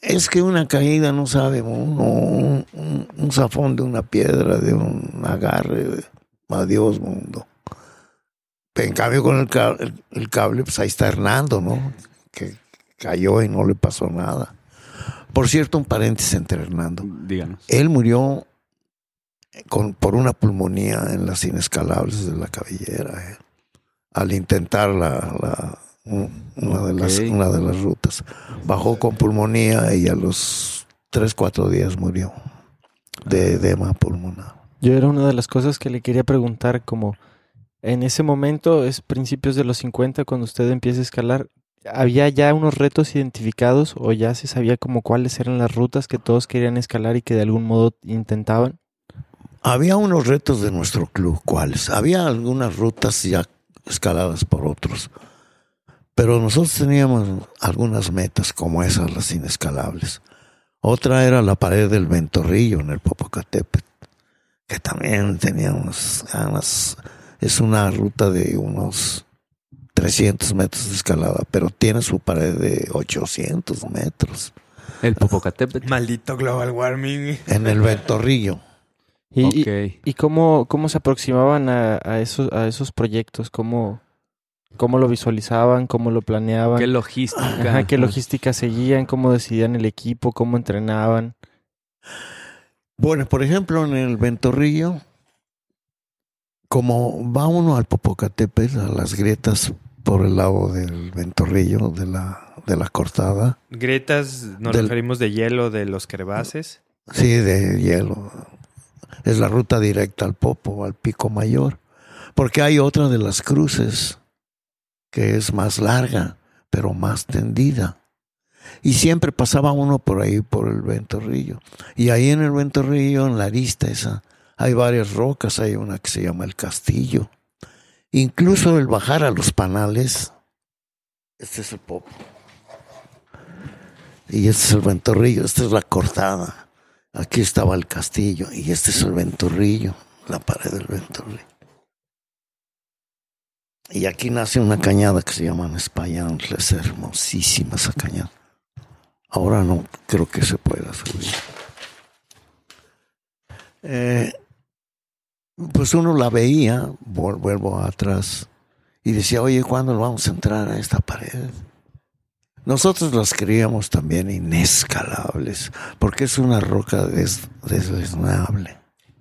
Es que una caída no sabe uno, un, un- un zafón de una piedra, de un agarre, adiós mundo. En cambio con el el, el cable, pues ahí está Hernando, ¿no? Que cayó y no le pasó nada. Por cierto, un paréntesis entre Hernando. Díganos. Él murió con, por una pulmonía en las inescalables de la cabellera, eh, al intentar la, la- un- una, de las, una de las rutas. Bajó con pulmonía y a los 3, 4 días murió de edema pulmonar. Yo era una de las cosas que le quería preguntar, como en ese momento, es principios de los 50, cuando usted empieza a escalar, ¿había ya unos retos identificados o ya se sabía como cuáles eran las rutas que todos querían escalar y que de algún modo intentaban? Había unos retos de nuestro club, ¿cuáles? Había algunas rutas ya escaladas por otros, pero nosotros teníamos algunas metas como esas, las inescalables. Otra era la pared del Ventorrillo en el Popocatépetl, que también teníamos ganas. Es una ruta de unos 300 metros de escalada, pero tiene su pared de 800 metros El Popocatépetl. Maldito global warming. en el Ventorrillo. ¿Y, y- cómo, cómo se aproximaban a, a esos, a esos proyectos? ¿Cómo, ¿Cómo lo visualizaban? ¿Cómo lo planeaban? ¿Qué logística? Ajá, ¿Qué logística seguían? ¿Cómo decidían el equipo? ¿Cómo entrenaban? Bueno, por ejemplo, en el Ventorrillo, como va uno al Popocatépetl, a las grietas por el lado del Ventorrillo, de la, de la cortada, Grietas, nos Del- referimos de hielo de los crevaces. sí, de hielo, es la ruta directa al Popo, al Pico Mayor, porque hay otra de las cruces que es más larga, pero más tendida. Y siempre pasaba uno por ahí, por el Ventorrillo. Y ahí en el Ventorrillo, en la arista esa, hay varias rocas. Hay una que se llama el Castillo. Incluso el bajar a los panales. Este es el Popo. Y este es el Ventorrillo. Esta es la cortada. Aquí estaba el castillo. Y este es el Ventorrillo. La pared del Ventorrillo. Y aquí nace una cañada que se llama Español. Es hermosísima esa cañada. Ahora no creo que se pueda subir. Eh, pues uno la veía, vuelvo atrás, y decía, oye, ¿cuándo vamos a entrar a esta pared? Nosotros las creíamos también inescalables, porque es una roca des-.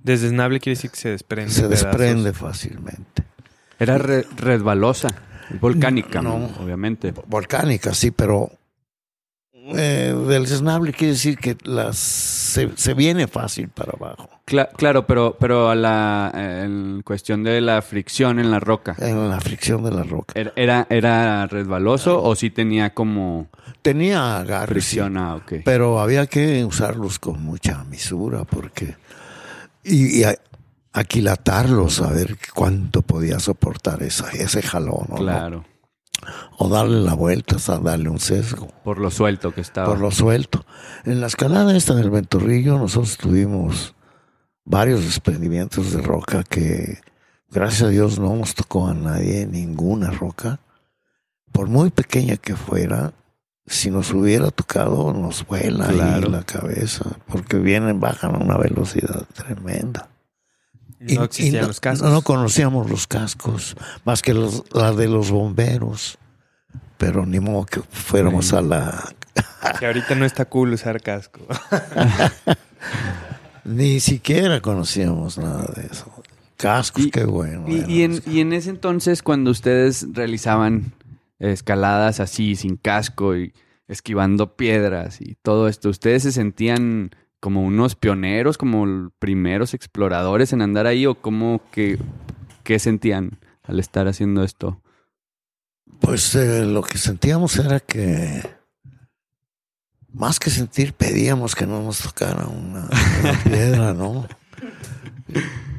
Desdesnable quiere decir que se desprende. Se pedazos. desprende fácilmente. Era re- resbalosa, volcánica, No. obviamente. Volcánica, sí, pero eh, deslizable quiere decir que las, se, se viene fácil para abajo. Cla- claro, pero, pero a la, en cuestión de la fricción en la roca, En la fricción de la roca. ¿era, era, era resbaloso o sí tenía como Tenía agarre, sí, fricción? Ah, pero había que usarlos con mucha misura porque y, y a- aquilatarlos a ver cuánto podía soportar esa, ese jalón. Claro, o darle la vuelta, o sea, darle un sesgo por lo suelto que estaba. por lo suelto. En la escalada esta del Ventorrillo nosotros tuvimos varios desprendimientos de roca que gracias a Dios no nos tocó a nadie ninguna roca, por muy pequeña que fuera, si nos hubiera tocado, nos vuela ahí Claro. la cabeza, porque vienen, bajan a una velocidad tremenda. No existían no, los cascos. No conocíamos los cascos, más que los, la de los bomberos. Pero ni modo que fuéramos a la... Que ahorita no está cool usar casco. Ni siquiera conocíamos nada de eso. Cascos, Y- qué bueno. Y, en, y en ese entonces, cuando ustedes realizaban escaladas así, sin casco y esquivando piedras y todo esto, ¿ustedes se sentían como unos pioneros, como primeros exploradores en andar ahí o cómo que, qué sentían al estar haciendo esto? Pues eh, lo que sentíamos era que, más que sentir, pedíamos que no nos tocara una, una piedra, ¿no?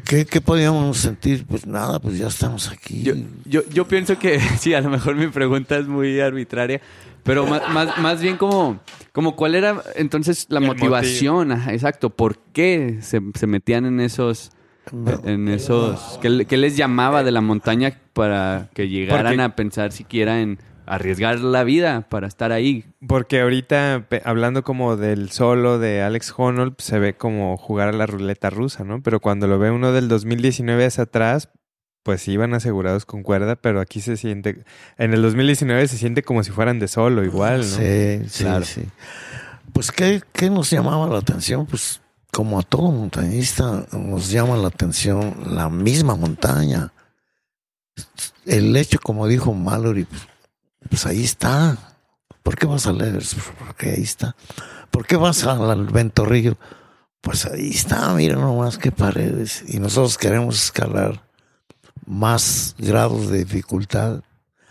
¿Qué, ¿Qué podíamos sentir? Pues nada, pues ya estamos aquí. Yo, yo, yo pienso que sí, a lo mejor mi pregunta es muy arbitraria, pero más, más, más bien como, como cuál era entonces la El motivación, Ajá, exacto, por qué se, se metían en esos, en esos, ¿qué, qué les llamaba de la montaña para que llegaran Porque- a pensar siquiera en arriesgar la vida para estar ahí? Porque ahorita, hablando como del solo de Alex Honnold, se ve como jugar a la ruleta rusa, ¿no? Pero cuando lo ve uno del 2019 hacia atrás, pues sí iban asegurados con cuerda, pero aquí se siente... En el 2019 se siente como si fueran de solo, igual, ¿no? Sí, sí, Claro. sí. Pues, ¿qué, ¿qué nos llamaba la atención? Pues, como a todo montañista, nos llama la atención la misma montaña. El hecho, como dijo Mallory, pues, pues ahí está. ¿Por qué vas a leer? Porque ahí está. ¿Por qué vas al, al Ventorrillo? Pues ahí está, mira nomás qué paredes. Y nosotros queremos escalar más grados de dificultad.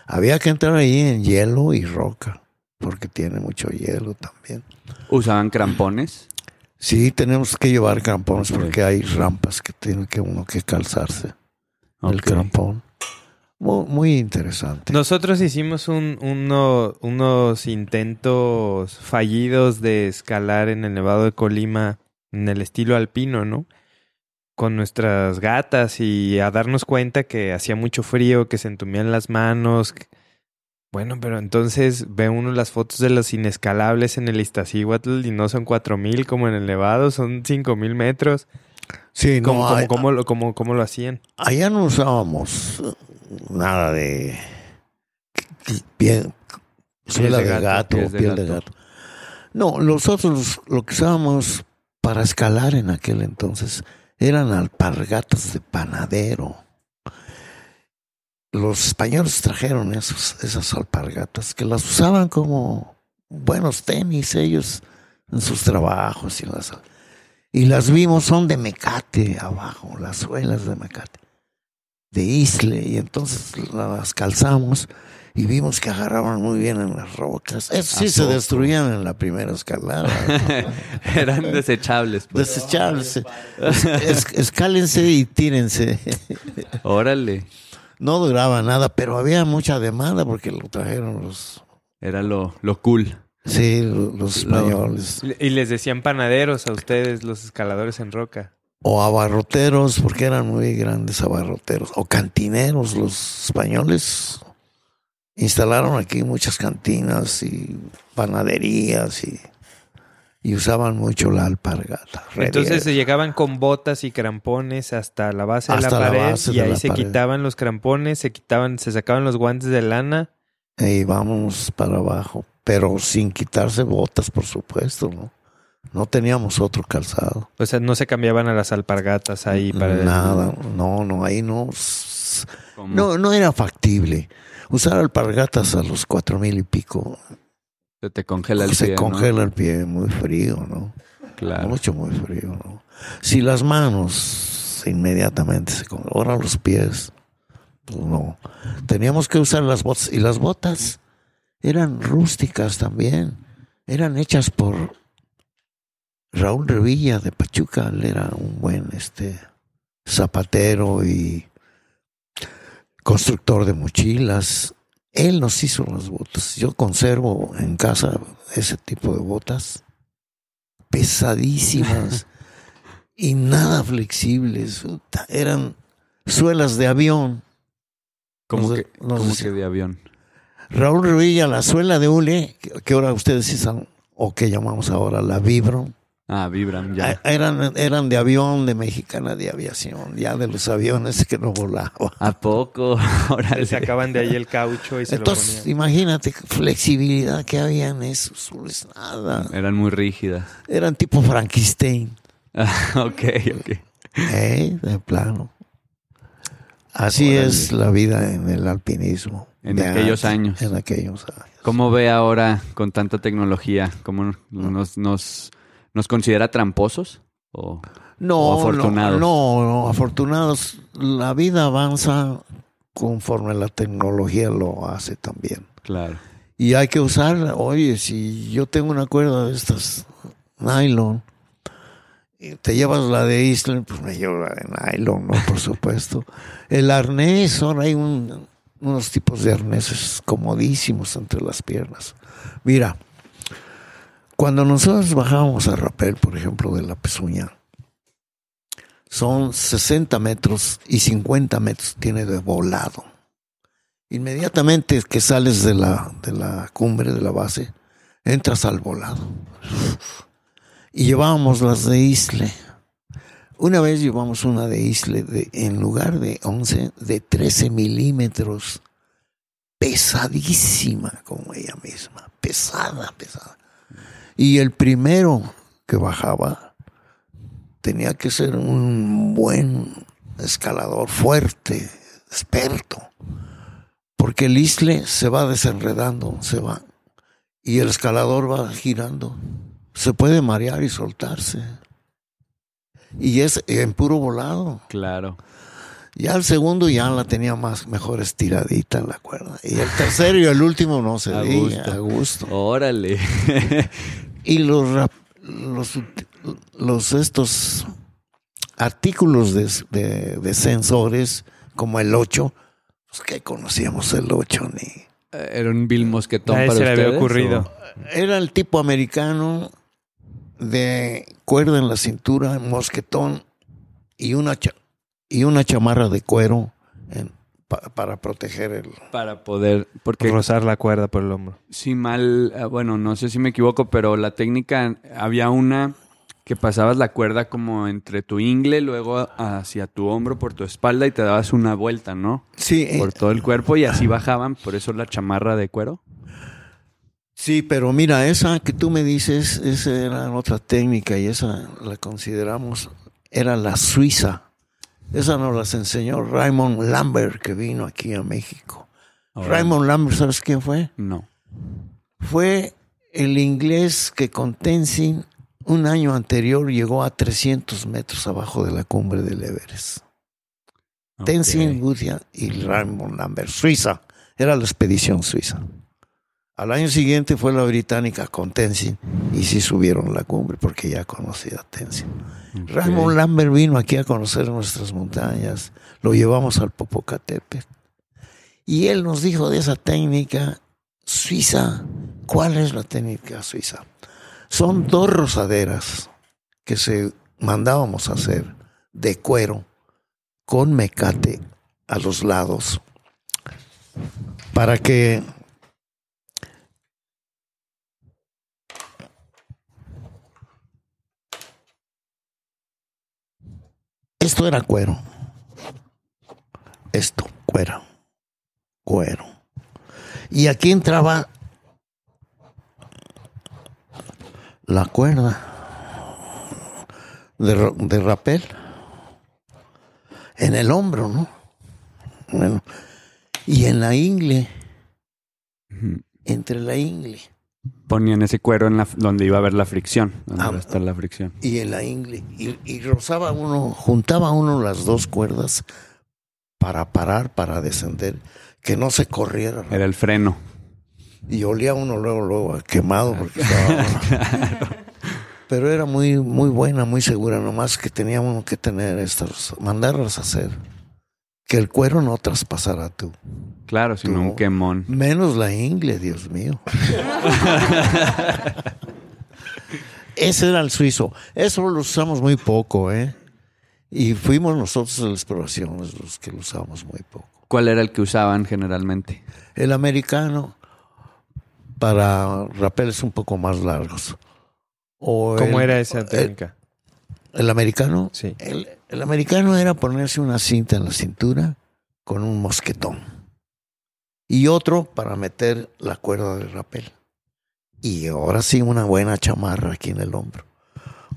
Había que entrar ahí en hielo y roca, porque tiene mucho hielo también. ¿Usaban crampones? Sí, tenemos que llevar crampones porque hay rampas que tiene que uno que calzarse. El crampón. Muy, muy interesante. Nosotros hicimos un, uno- unos intentos fallidos de escalar en el Nevado de Colima en el estilo alpino, ¿no? Con nuestras gatas y a darnos cuenta que hacía mucho frío, que se entumían las manos. Bueno, pero entonces ve uno las fotos de los inescalables en el Iztaccíhuatl y no son 4000 como en el Nevado, son 5000 metros. sí, no, ¿Cómo, cómo- hay- cómo lo, cómo- cómo lo hacían? allá no usábamos nada de piel, suela de gato, gato, pies de piel de gato. gato. No, nosotros lo que usábamos para escalar en aquel entonces eran alpargatas de panadero. Los españoles trajeron esas alpargatas que las usaban como buenos tenis ellos en sus trabajos y las y las vimos son de mecate abajo, las suelas de mecate, de isle y entonces las calzamos y vimos que agarraban muy bien en las rocas. Eso sí ¿A se poco? destruían en la primera escalada. Eran desechables. pues. Desechables. Es- es- escálense y tírense. Órale. No duraba nada, pero había mucha demanda porque lo trajeron los, Era lo, lo cool. sí, los españoles. Y les decían panaderos a ustedes, los escaladores en roca. O abarroteros, porque eran muy grandes abarroteros. O cantineros, los españoles instalaron aquí muchas cantinas y panaderías y, y usaban mucho la alpargata. Entonces se llegaban con botas y crampones hasta la base de la Hasta la pared base y ahí se pared. quitaban los crampones, se quitaban, se sacaban los guantes de lana. y vamos para abajo, pero sin quitarse botas, por supuesto, ¿no? No teníamos otro calzado. O sea, no se cambiaban a las alpargatas ahí para Nada, no, no, ahí no. Como- No, no era factible. Usar alpargatas a los cuatro mil y pico Se te congela el se pie, ¿no? congela el pie, muy frío, ¿no? Claro. Mucho, muy frío, ¿no? Si las manos inmediatamente se congelan, ahora los pies, pues no. Teníamos que usar las botas, y las botas eran rústicas también, eran hechas por Raúl Revilla de Pachuca, él era un buen este zapatero y constructor de mochilas. Él nos hizo las botas. Yo conservo en casa ese tipo de botas pesadísimas y nada flexibles. Eran suelas de avión. Como, Nos- que, nos decía- que de avión. Raúl Revilla, la suela de hule, que, que ahora ustedes usan, o que llamamos ahora la Vibro, Ah, vibran ya. ah, eran, eran de avión, de mexicana de aviación, ya de los aviones que no volaban. ¿A poco? Órale. Le sacaban de ahí el caucho y se Entonces, lo ponían. imagínate qué flexibilidad que había en esos, pues nada. Eran muy rígidas. Eran tipo Frankenstein, Ah, ok, ok. ¿eh? de plano. Así Órale. es la vida en el alpinismo. En aquellos antes, años. En aquellos años. ¿Cómo ve ahora con tanta tecnología? ¿Cómo nos, nos, nos considera tramposos? ¿O No, O afortunados. No, no, afortunados. La vida avanza conforme la tecnología lo hace también. claro. Y hay que usarla. Oye, si yo tengo una cuerda de estas nylon, y te llevas la de Island, pues me llevo la de nylon, ¿no? Por supuesto. El arnés, ahora hay un- unos tipos de arneses comodísimos entre las piernas. Mira, cuando nosotros bajábamos a rapel, por ejemplo, de la pezuña, son 60 metros y 50 metros tiene de volado. Inmediatamente que sales de la, de la cumbre, de la base, entras al volado. Y llevábamos las de Isle. Una vez llevamos una de Isle de, en lugar de 11, de 13 milímetros. Pesadísima como ella misma. Pesada, pesada. Y el primero que bajaba tenía que ser un buen escalador fuerte, experto. Porque el isle se va desenredando, se va. Y el escalador va girando. Se puede marear y soltarse. Y es en puro volado. Claro. Ya el segundo ya la tenía más mejor estiradita la cuerda. Y el tercero y el último no se A gusto. a gusto. Órale. Y los, los, los estos artículos de, de- de sensores, como el 8, pues que conocíamos el 8 ni. Era un Bill Mosquetón para se le había ustedes, ocurrido. Era el tipo americano de cuerda en la cintura, mosquetón y una, cha- y una chamarra de cuero en- pa- para proteger el... Para poder, porque Rozar la cuerda por el hombro. si mal, eh, bueno, no sé si me equivoco, pero la técnica, había una que pasabas la cuerda como entre tu ingle, luego hacia tu hombro por tu espalda y te dabas una vuelta, ¿no? Sí, eh, Por todo el cuerpo y así bajaban, por eso la chamarra de cuero. Sí, pero mira, esa que tú me dices, esa era otra técnica y esa la consideramos, era la suiza. Esa nos las enseñó Raymond Lambert, que vino aquí a México. Raymond Lambert, ¿sabes quién fue? No. Fue el inglés que con Tenzin un año anterior llegó a 300 metros abajo de la cumbre del Everest. Tenzin Gutian y Raymond Lambert, Suiza. Era la expedición suiza. Al año siguiente fue la británica con Tenzin y sí subieron la cumbre porque ya conocía a Tenzin. Raymond Lambert vino aquí a conocer nuestras montañas, lo llevamos al Popocatépetl y él nos dijo de esa técnica suiza. ¿Cuál es la técnica suiza? Son dos rosaderas que se mandábamos a hacer de cuero con mecate a los lados para que esto era cuero. Esto cuero. Cuero. Y aquí entraba la cuerda de, de rapel en el hombro, ¿no? Bueno, y en la ingle, entre la ingle Ponían ese cuero en la, donde iba a haber la fricción, donde Ah. iba a estar la fricción. y en la ingle, y, y rozaba uno, juntaba uno las dos cuerdas para parar, para descender, que no se corriera. Era el freno. Y olía uno luego, luego quemado porque estaba... Pero era muy, muy buena, muy segura, nomás que tenía uno que tener estas, mandarlas a hacer. Que el cuero no traspasara tú. Claro, sino No. un quemón. Menos la ingle, Dios mío. Ese era el suizo. Eso lo usamos muy poco, ¿eh? Y fuimos nosotros en las exploraciones los que lo usamos muy poco. ¿Cuál era el que usaban generalmente? El americano, para rapeles un poco más largos. O ¿Cómo el- era esa el- técnica? El, americano. Sí. El, el americano era ponerse una cinta en la cintura con un mosquetón. Y otro para meter la cuerda de rapel. Y ahora sí una buena chamarra aquí en el hombro.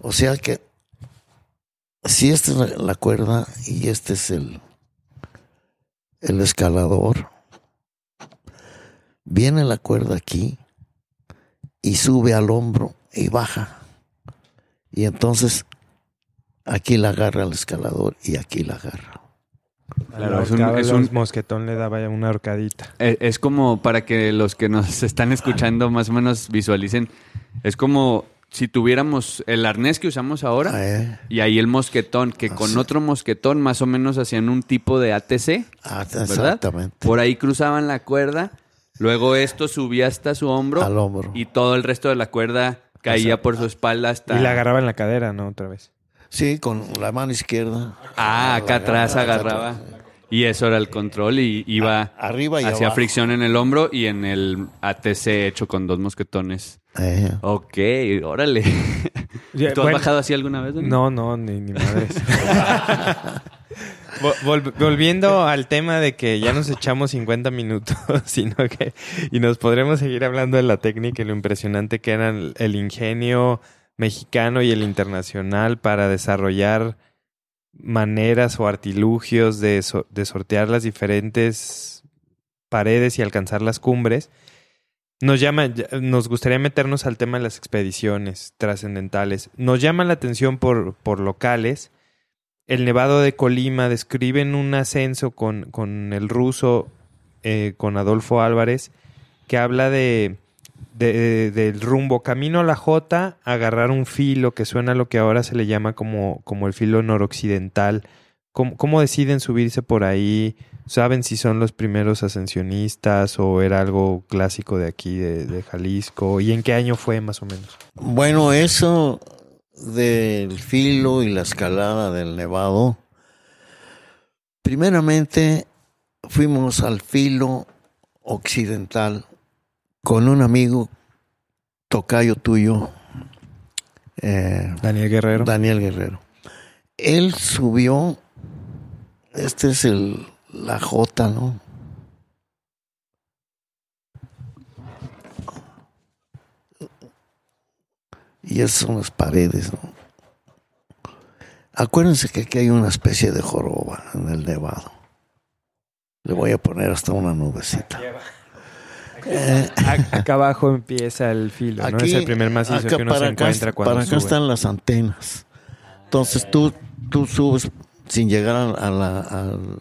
O sea que si esta es la cuerda y este es el, el escalador, viene la cuerda aquí y sube al hombro y baja. Y entonces aquí la agarra el escalador y aquí la agarra. Claro, es un- es mosquetón le daba ya una horcadita. Eh, Es como para que los que nos están escuchando más o menos visualicen. Es como si tuviéramos el arnés que usamos ahora Eh, y ahí el mosquetón, que con Así. otro mosquetón más o menos hacían un tipo de ATC. ah, ¿Verdad? exactamente. Por ahí cruzaban la cuerda, luego esto subía hasta su hombro Al hombro. y todo el resto de la cuerda caía por su espalda hasta... Y la agarraba en la cadera, ¿no? Otra vez. Sí, con la mano izquierda. Ah, acá atrás agarraba. Y eso era el control y iba... Arriba y Hacía abajo. fricción en el hombro y en el ATC hecho con dos mosquetones. Eh, Ok, órale. Ya, ¿Tú has bueno, bajado así alguna vez? No, no, ni, ni madres. Vol- volviendo al tema de que ya nos echamos 50 minutos, sino que y nos podremos seguir hablando de la técnica y lo impresionante que era el, el ingenio mexicano y el internacional para desarrollar maneras o artilugios de, so- de sortear las diferentes paredes y alcanzar las cumbres. Nos llama, nos gustaría meternos al tema de las expediciones trascendentales. Nos llama la atención por, por locales. El Nevado de Colima describen un ascenso con, con el ruso, eh, con Adolfo Álvarez, que habla de, de- del rumbo camino a la Jota, agarrar un filo que suena a lo que ahora se le llama como, como el filo noroccidental. ¿Cómo, ¿Cómo deciden subirse por ahí? ¿Saben si son los primeros ascensionistas o era algo clásico de aquí, de, de Jalisco? ¿Y en qué año fue más o menos? Bueno, eso del filo y la escalada del nevado. Primeramente fuimos al filo occidental con un amigo tocayo tuyo, eh, Daniel Guerrero. Daniel Guerrero. Él subió, este es el, la J, ¿no? Y esas son las paredes, ¿no? Acuérdense que aquí hay una especie de joroba en el nevado. Le voy a poner hasta una nubecita. Acá abajo empieza el filo, ¿no? Es el primer macizo acá que uno se acá- encuentra cuando Para acá sube. están las antenas. Entonces tú, tú subes sin llegar a, la, al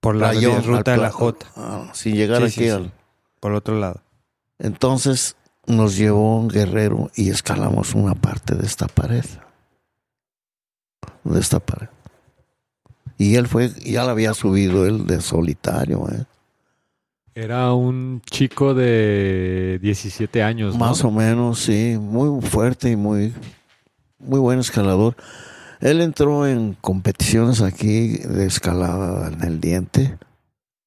Por la rayón, ruta al de la J, ah, sin llegar Sí, aquí sí, sí. al... por otro lado. Entonces nos llevó un guerrero y escalamos una parte de esta pared. De esta pared. Y él fue, ya la había subido él de solitario, ¿eh? Era un chico de 17 años, ¿no? Más o menos, sí, muy fuerte y muy, muy buen escalador. Él entró en competiciones aquí de escalada en el diente.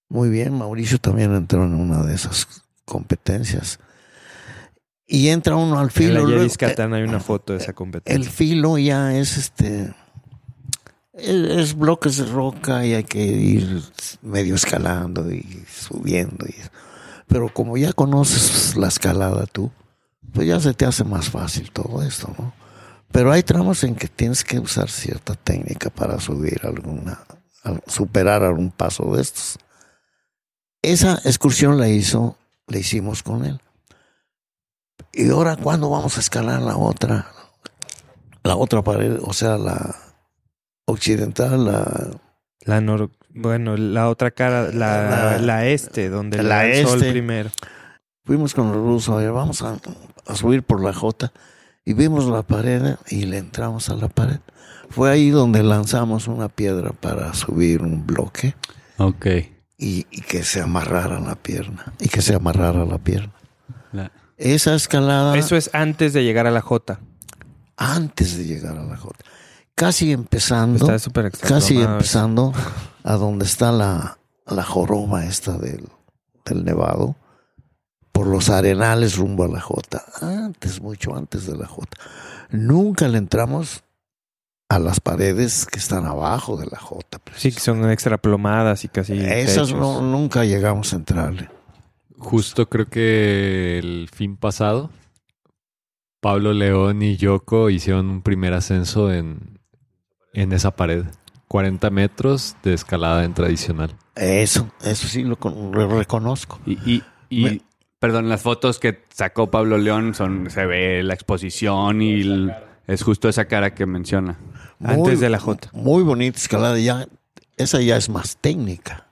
Muy bien, Mauricio también entró en una de esas competencias. Y entra uno al En la filo. luego- Yedis Catán hay una foto de esa el competencia. filo ya es este. Es, es bloques de roca y hay que ir medio escalando y subiendo. y- pero como ya conoces la escalada tú, pues ya se te hace más fácil todo esto, ¿no? Pero hay tramos en que tienes que usar cierta técnica para subir alguna, al- superar algún paso de estos. Esa excursión la hizo, la hicimos con él. Y ahora, ¿cuándo vamos a escalar la otra? La otra pared, o sea, la occidental, la, La nor- bueno, la otra cara, la, La- la este, donde la el sol este. primero. fuimos con los rusos, a ver, vamos a, a subir por la J y vimos la pared y le entramos a la pared. Fue ahí donde lanzamos una piedra para subir un bloque Ok. y, y que se amarrara la pierna, y que se amarrara la pierna. La- Esa escalada Eso es antes de llegar a la J. antes de llegar a la J. Casi empezando, Está súper casi empezando a donde está la, la joroba esta del, del nevado. por los arenales rumbo a la Jota. Antes, mucho antes de la Jota. Nunca le entramos a las paredes que están abajo de la Jota. Sí, que son extra plomadas y casi. Esas no, nunca llegamos a entrarle. Justo creo que el fin pasado, Pablo León y Yoko hicieron un primer ascenso en, en esa pared. 40 metros de escalada en tradicional. Eso, eso sí lo, con- lo reconozco. Y, y, y, Me- perdón, las fotos que sacó Pablo León son, se ve la exposición y el- es justo esa cara que menciona. Antes de la Jota. Muy bonita escalada. Ya, esa ya es más técnica.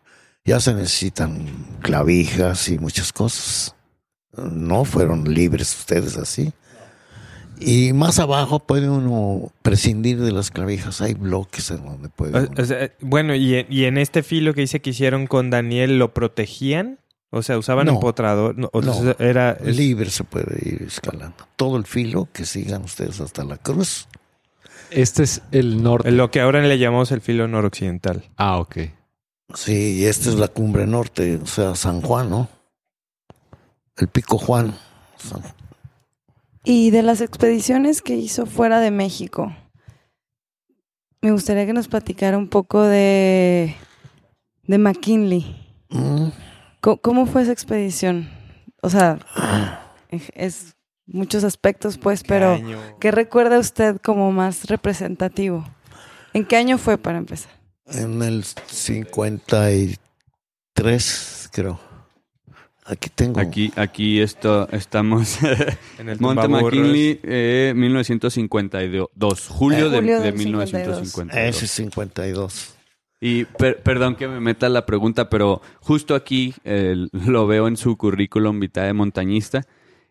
Ya se necesitan clavijas y muchas cosas. No fueron libres ustedes así. Y más abajo puede uno prescindir de las clavijas. Hay bloques en donde puede. O- uno- o sea, bueno, y, en- y en este filo que dice que hicieron con Daniel, ¿lo protegían? O sea, usaban No. empotrador. No, o No. sea, era. es- Libre se puede ir escalando. Todo el filo que sigan ustedes hasta la cruz. Este es el norte. lo que ahora le llamamos el filo noroccidental. Ah, ok. Sí, y esta es la cumbre norte, o sea, San Juan, ¿no? El Pico Juan. San- Y de las expediciones que hizo fuera de México, me gustaría que nos platicara un poco de, de McKinley. Mm, ¿Cómo, fue esa expedición? O sea, es muchos aspectos, pues, pero ¿qué recuerda usted como más representativo? ¿En qué año fue para empezar? En el 53, creo. Aquí tengo. Aquí, aquí esto, estamos. En el Monte. McKinley, eh, 1952. Julio, Eh, de, julio de del 1952. Ese es 52. Y per- perdón que me meta la pregunta, pero justo aquí eh, lo veo en su currículum vitae de montañista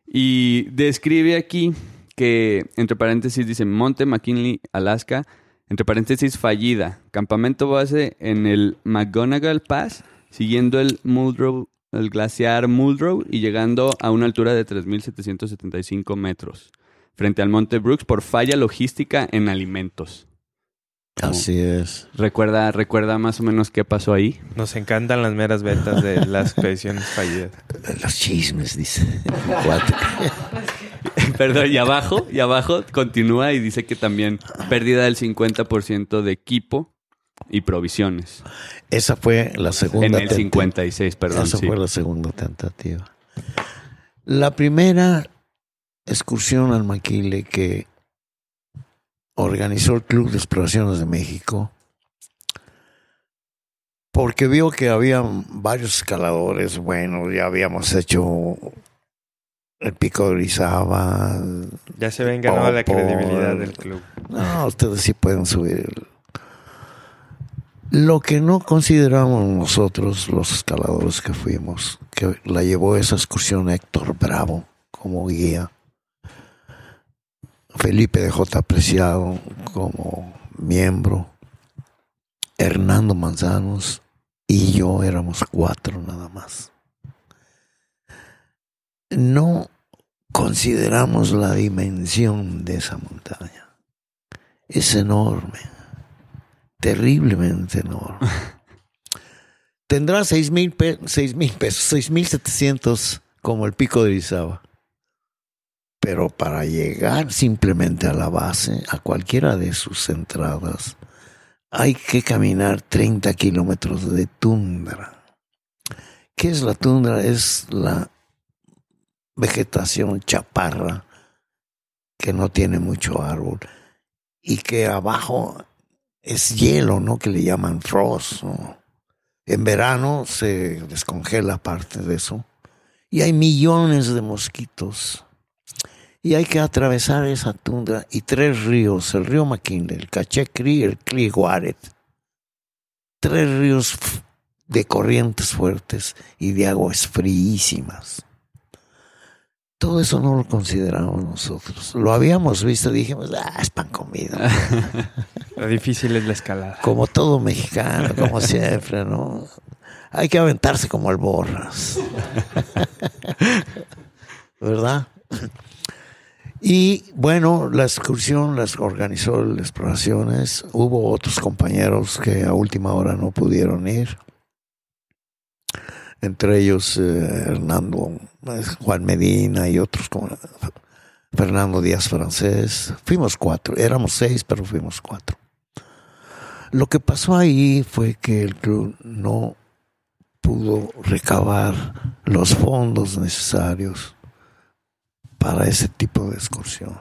y describe aquí que, entre paréntesis, dice Monte McKinley, Alaska, entre paréntesis, fallida, campamento base en el McGonagall Pass, siguiendo el Muldrow, el glaciar Muldrow y llegando a una altura de 3.775 metros, frente al Monte Brooks por falla logística en alimentos. Así es. ¿Recuerda, ¿Recuerda más o menos qué pasó ahí? Nos encantan las meras ventas de las expediciones fallidas. Los chismes, dice. Perdón, y abajo, y abajo continúa y dice que también pérdida del 50% de equipo y provisiones. Esa fue la segunda. En el tenta- 56, perdón. Esa sí. fue la segunda tentativa. La primera excursión al Maquile que organizó el Club de Exploraciones de México, porque vio que había varios escaladores, bueno, ya habíamos hecho el Pico de Orizaba, Ya se ven ganado la credibilidad del club. no, ustedes sí pueden subir. el- Lo que no consideramos nosotros, los escaladores que fuimos, que la llevó esa excursión Héctor Bravo como guía, Felipe de J. Preciado como miembro, Hernando Manzanos y yo éramos cuatro nada más. No consideramos la dimensión de esa montaña. Es enorme, terriblemente enorme. Tendrá seis mil, pe- seis mil pesos, seis mil setecientos como el pico de Orizaba. Pero para llegar simplemente a la base, a cualquiera de sus entradas, hay que caminar 30 kilómetros de tundra. ¿Qué es la tundra? Es la vegetación chaparra que no tiene mucho árbol y que abajo es hielo, ¿no? Que le llaman frost. En verano se descongela parte de eso y hay millones de mosquitos. Y hay que atravesar esa tundra y tres ríos, el río McKinley, el Cachecri y el Clearwater. Tres ríos de corrientes fuertes y de aguas fríísimas. Todo eso no lo consideramos nosotros. Lo habíamos visto, dijimos, ah, es pan comido. Lo difícil es la escalada. Como todo mexicano, como siempre, ¿no? Hay que aventarse como el borras. ¿Verdad? Y bueno, la excursión las organizó el Exploraciones. Hubo otros compañeros que a última hora no pudieron ir. entre ellos eh, Hernando, eh, Juan Medina y otros como Fernando Díaz Francés. Fuimos cuatro, éramos seis, pero fuimos cuatro. Lo que pasó ahí fue que el club no pudo recabar los fondos necesarios para ese tipo de excursión.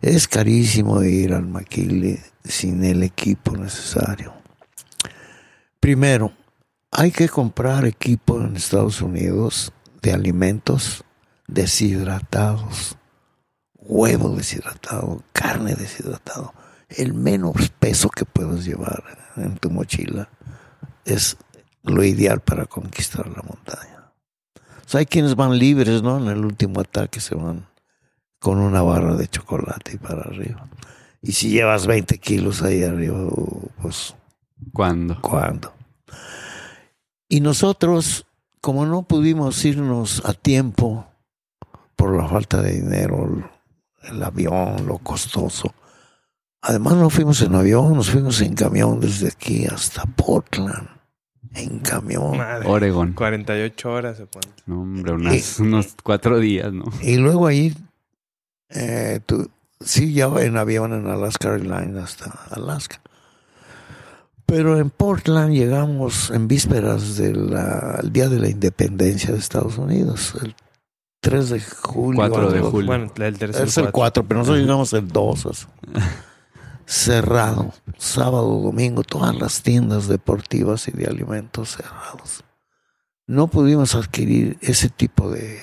Es carísimo ir al Maquile sin el equipo necesario. Primero, hay que comprar equipo en Estados Unidos de alimentos deshidratados, huevo deshidratado, carne deshidratado. El menos peso que puedes llevar en tu mochila es lo ideal para conquistar la montaña. hay quienes van libres, ¿no? En el último ataque se van con una barra de chocolate y para arriba. Y si llevas 20 kilos ahí arriba, pues... ¿Cuándo? ¿Cuándo? Y nosotros, como no pudimos irnos a tiempo por la falta de dinero, el avión, lo costoso, además no fuimos en avión, nos fuimos en camión desde aquí hasta Portland. En camión. Madre, Oregon. 48 horas se pone. No, hombre, unos cuatro días, ¿no? Y luego ahí, eh, sí, ya en avión en Alaska Airlines hasta Alaska. Pero en Portland llegamos en vísperas del Día de la Independencia de Estados Unidos, el 3 de julio. 4 de julio. Bueno, el tercer Es el 4, pero nosotros llegamos el 2. Cerrado, sábado, domingo, todas las tiendas deportivas y de alimentos cerrados. No pudimos adquirir ese tipo de,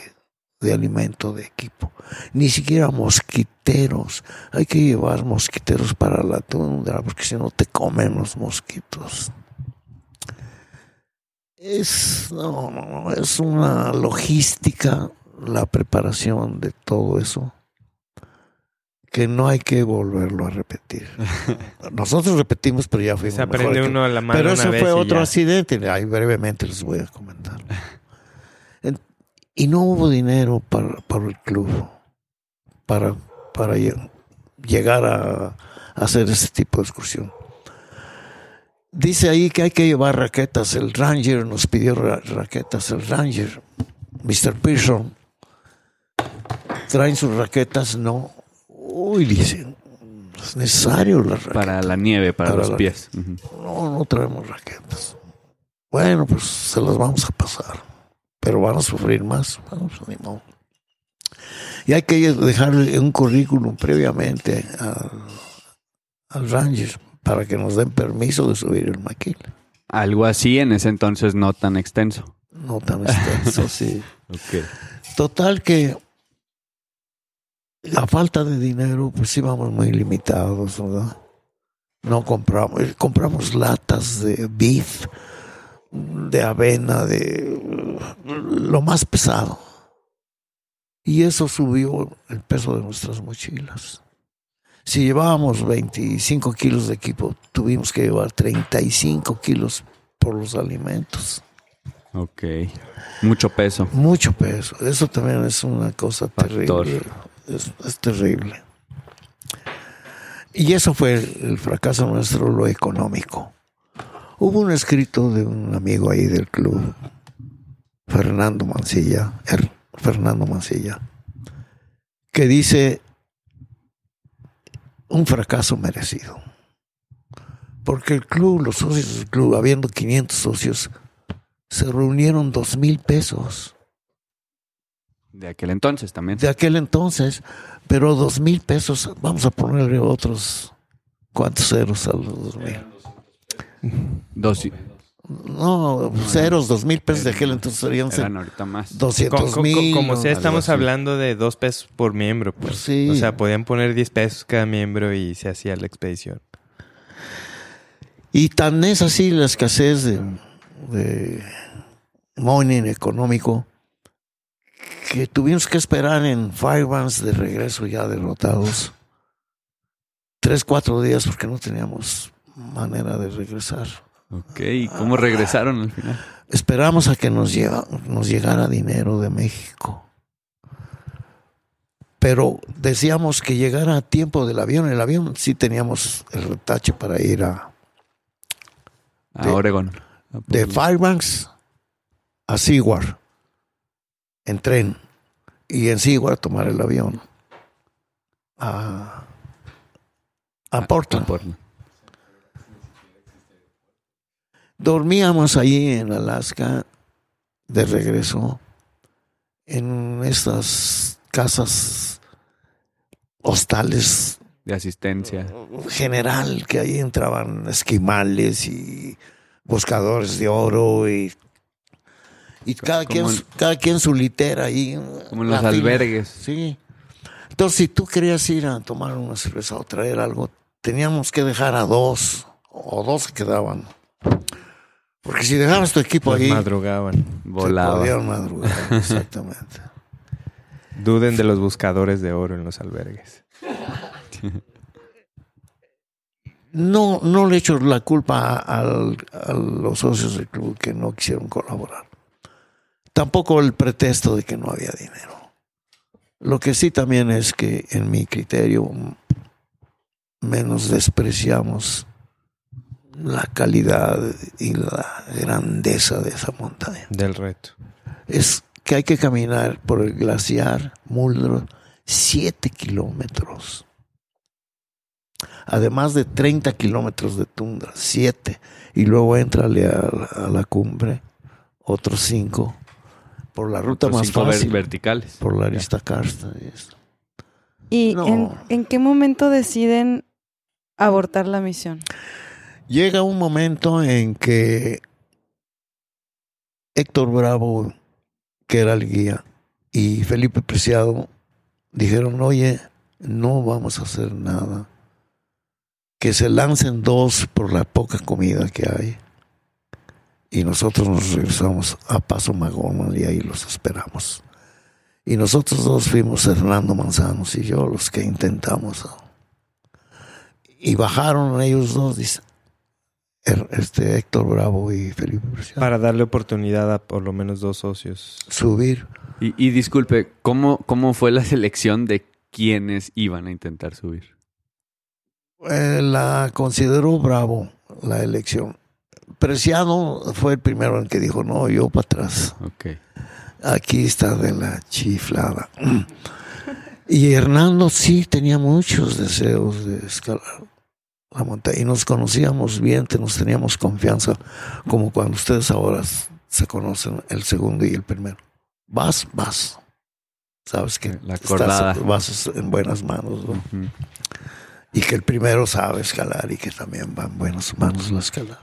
de alimento, de equipo. Ni siquiera mosquiteros. Hay que llevar mosquiteros para la tundra, porque si no te comen los mosquitos. Es, no, es una logística la preparación de todo eso que no hay que volverlo a repetir. Nosotros repetimos, pero ya fuimos. Se aprende uno a la mano. Pero eso fue otro accidente. Ahí brevemente les voy a comentar. Y no hubo dinero para, para el club, para, para llegar a, hacer ese tipo de excursión. Dice ahí que hay que llevar raquetas. El Ranger nos pidió raquetas. El Ranger, Mr. Pearson, traen sus raquetas. No. Uy, dicen, es necesario las raquetas. Para la nieve, para, los pies. No, no traemos raquetas. Bueno, pues se las vamos a pasar pero van a sufrir más. Y hay que dejarle un currículum previamente al, Ranger para que nos den permiso de subir el maquil. Algo así en ese entonces no tan extenso. No tan extenso, sí. Total que la falta de dinero, pues íbamos muy limitados, ¿verdad? No compramos, compramos latas de beef de avena, de lo más pesado. Y eso subió el peso de nuestras mochilas. Si llevábamos 25 kilos de equipo, tuvimos que llevar 35 kilos por los alimentos. Ok. Mucho peso. Mucho peso. Eso también es una cosa terrible. Es, terrible. Y eso fue el fracaso nuestro, lo económico. Hubo un escrito de un amigo ahí del club, Fernando Mancilla, Fernando Mancilla, que dice un fracaso merecido. Porque el club, los socios del club, habiendo 500 socios, se reunieron dos mil pesos. De aquel entonces también. De aquel entonces, pero dos mil pesos, vamos a ponerle otros cuantos ceros a los dos mil. Dos. No, ceros, dos mil pesos de aquel entonces serían ahorita más. 200 mil. Como, sea, estamos hablando de dos pesos por miembro, pues. O sea, podían poner 10 pesos cada miembro y se hacía la expedición. Y tan es así la escasez de, de money económico que tuvimos que esperar en Firebands de regreso ya derrotados. Tres, cuatro días porque no teníamos manera de regresar. Ok, ¿y cómo regresaron al final? Esperamos a que nos, nos llegara dinero de México. Pero decíamos que llegara a tiempo del avión. El avión sí teníamos el retache para ir a... A Oregon. De Firebanks a Seward en tren y en Seward tomar el avión a, a Portland. Portland. Dormíamos ahí en Alaska de regreso en estas casas hostales De asistencia. general que ahí entraban esquimales y buscadores de oro y y cada Como quien en- cada quien su litera ahí Como en los fila. albergues. sí entonces si tú querías ir a tomar una cerveza o traer algo teníamos que dejar a dos o dos quedaban porque si dejabas tu equipo Los ahí madrugaban. se Volaba. podían madrugar exactamente Duden de los buscadores de oro en los albergues. no, no le echo la culpa a, al- a los socios del club que no quisieron colaborar. Tampoco el pretexto de que no había dinero. Lo que sí también es que en mi criterio menos despreciamos la calidad y la grandeza de esa montaña. Del reto. Es que hay que caminar por el glaciar Muldrow siete kilómetros. Además de 30 kilómetros de tundra, siete. Y luego entrale a, a la cumbre, otros cinco. Por la ruta Los más fácil, verticales. por la arista karsta y esto. ¿Y No. en, en qué momento deciden abortar la misión? Llega un momento en que Héctor Bravo, que era el guía, y Felipe Preciado dijeron, oye, no vamos a hacer nada. Que se lancen dos por la poca comida que hay. Y nosotros nos regresamos a Paso Magón y ahí los esperamos. Y nosotros dos fuimos Hernando Manzanos y yo los que intentamos. Y bajaron ellos dos, dice, este Héctor Bravo y Felipe Preciado. Para darle oportunidad a por lo menos dos socios. subir. Y, y disculpe, ¿cómo, ¿cómo fue la selección de quienes iban a intentar subir? Eh, la consideró Bravo la elección. Preciado fue el primero en que dijo, no, yo para atrás. Aquí está de la chiflada. Y Hernando sí tenía muchos deseos de escalar la montaña. Y nos conocíamos bien, nos teníamos confianza, como cuando ustedes ahora se conocen el segundo y el primero. Vas, vas. Sabes que La estás- vas en buenas manos. ¿no? Y que el primero sabe escalar y que también va en buenas manos la escalada.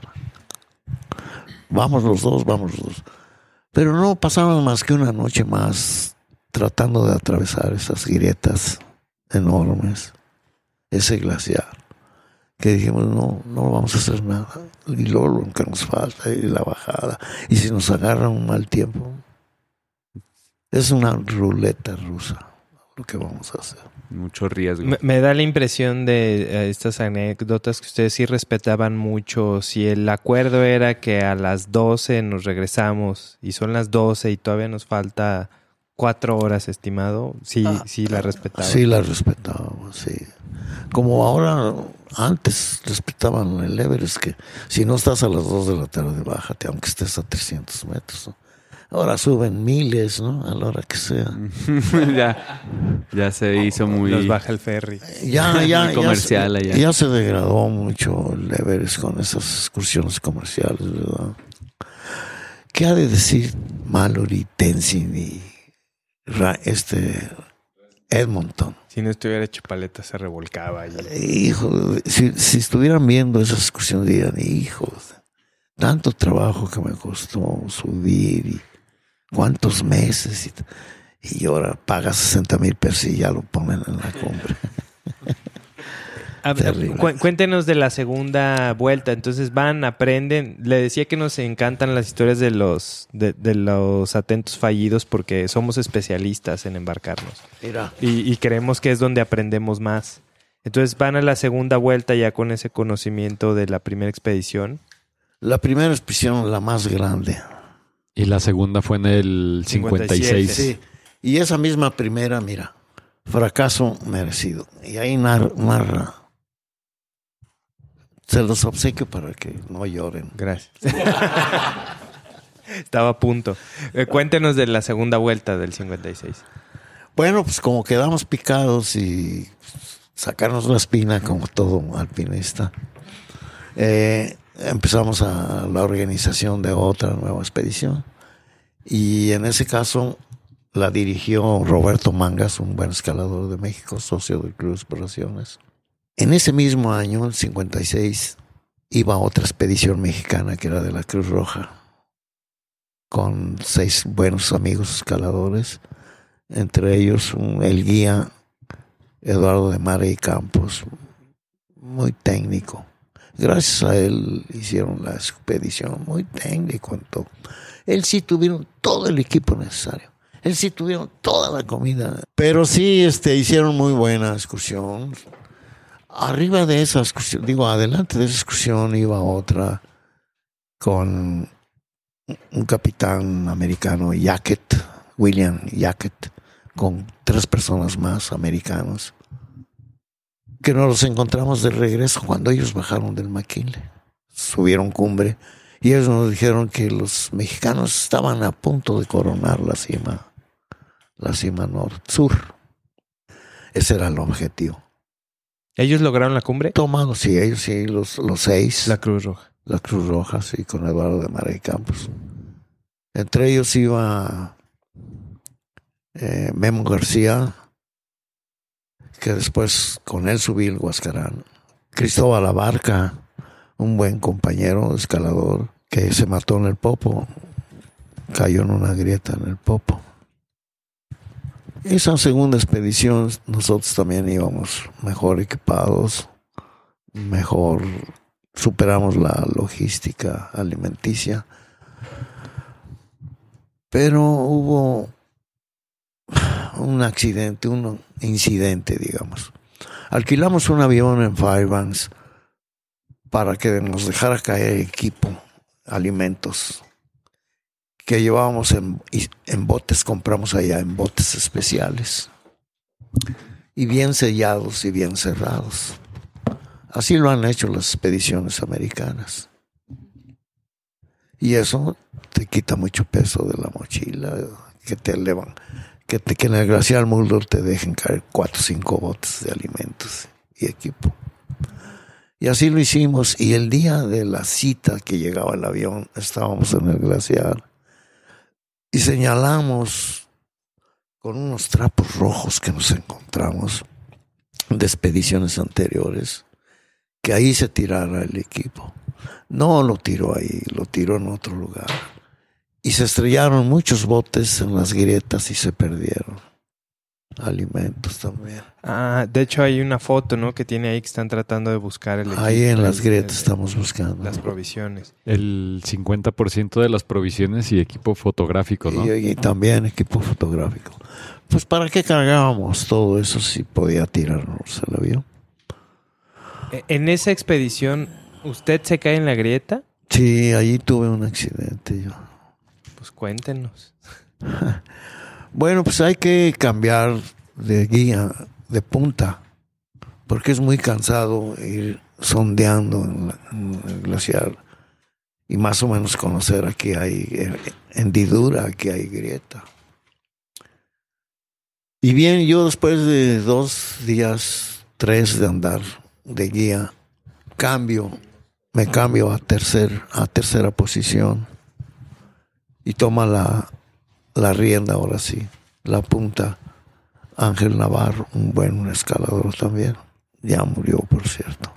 Vamos los dos, vamos los dos. Pero no pasamos más que una noche más tratando de atravesar esas grietas enormes, ese glaciar, que dijimos, no, no vamos a hacer nada. Y luego lo que nos falta, y la bajada. Y si nos agarra un mal tiempo, es una ruleta rusa lo que vamos a hacer. Mucho riesgo. Me, me da la impresión de eh, estas anécdotas que ustedes sí respetaban mucho. Si el acuerdo era que a las 12 nos regresamos y son las 12 y todavía nos falta cuatro horas, estimado, sí, Ah, sí la respetaban. Sí, la respetábamos, sí. Como ahora, antes respetaban el Everest, que si no estás a las 2 de la tarde, bájate, aunque estés a 300 metros. ¿no? Ahora suben miles, ¿no? A la hora que sea. ya, ya se hizo muy... Nos baja el ferry. Ya, ya, Muy comercial ya, se, allá. ya se degradó mucho el Everest con esas excursiones comerciales, ¿verdad? ¿Qué ha de decir Mallory, Tenzin y Ra- este Edmonton? Si no estuviera hecho paleta, se revolcaba allí. Hijo, de- si, si estuvieran viendo esas excursiones dirían, hijos, tanto trabajo que me costó subir y cuántos meses y, y ahora paga 60 mil pesos y ya lo ponen en la cumbre. A cu- cuéntenos de la segunda vuelta. Entonces van, aprenden. Le decía que nos encantan las historias de los de, de los atentos fallidos porque somos especialistas en embarcarnos Mira, y, y creemos que es donde aprendemos más. Entonces van a la segunda vuelta ya con ese conocimiento de la primera expedición. la primera expedición, la más grande. Y la segunda fue en el 56. 57. Sí, y esa misma primera, mira, fracaso merecido. Y ahí nar- narra. Se los obsequio para que no lloren. Gracias. Estaba a punto. Eh, cuéntenos de la segunda vuelta del 56. Bueno, pues como quedamos picados y sacarnos la espina como todo alpinista, eh, empezamos a la organización de otra nueva expedición. Y en ese caso la dirigió Roberto Mangas, un buen escalador de México, socio de Cruz Exploraciones. En ese mismo año, el 56, iba otra expedición mexicana que era de la Cruz Roja, con seis buenos amigos escaladores, entre ellos un- el guía Eduardo de Mare y Campos, muy técnico. Gracias a él hicieron la expedición, muy técnico en todo. Él sí tuvieron todo el equipo necesario. Él sí tuvieron toda la comida. Pero sí, este, hicieron muy buena excursión. Arriba de esa excursión, digo, adelante de esa excursión iba otra con un capitán americano, Yacket, William Yacket, con tres personas más americanos, que nos los encontramos de regreso cuando ellos bajaron del McKinley. Subieron cumbre y ellos nos dijeron que los mexicanos estaban a punto de coronar la cima, la cima norte-sur. Ese era el objetivo. ¿Ellos lograron la cumbre? Tomado, sí, ellos sí, los, los seis. La Cruz Roja. la Cruz Roja, sí, con Eduardo de María Campos. Entre ellos iba eh, Memo García, que después con él subí el Huascarán. Cristóbal Abarca, un buen compañero escalador, que se mató en el Popo, cayó en una grieta en el Popo. Esa segunda expedición nosotros también íbamos mejor equipados, mejor superamos la logística alimenticia, pero hubo un accidente, un incidente, digamos. Alquilamos un avión en Fairbanks para que nos dejara caer equipo, alimentos que llevábamos en, en botes, compramos allá en botes especiales y bien sellados y bien cerrados. Así lo han hecho las expediciones americanas. Y eso te quita mucho peso de la mochila, que te elevan, que, te, que en el glaciar Mulder te dejen caer cuatro o cinco botes de alimentos y equipo. Y así lo hicimos. Y el día de la cita que llegaba el avión, estábamos en el glaciar y señalamos con unos trapos rojos que nos encontramos de expediciones anteriores que ahí se tirara el equipo. No lo tiró ahí, lo tiró en otro lugar. Y se estrellaron muchos botes en las grietas y se perdieron. Alimentos también. Ah, de hecho hay una foto, ¿no? Que tiene ahí que están tratando de buscar el Ahí en las grietas el- estamos buscando. Las provisiones. El 50% de las provisiones y equipo fotográfico, ¿no? Y, y también equipo fotográfico. Pues para qué cargábamos todo eso si podía tirarnos el avión. E- En esa expedición, ¿usted se cae en la grieta? Sí, allí tuve un accidente yo. Pues cuéntenos. Bueno, pues hay que cambiar de guía, de punta, porque es muy cansado ir sondeando en, el glaciar y más o menos conocer aquí hay eh, hendidura, aquí hay grieta. Y bien, yo después de dos días, tres de andar de guía, cambio, me cambio a, tercer, a tercera posición y toma la, la rienda ahora sí, la punta Ángel Navarro, un buen escalador también, ya murió por cierto.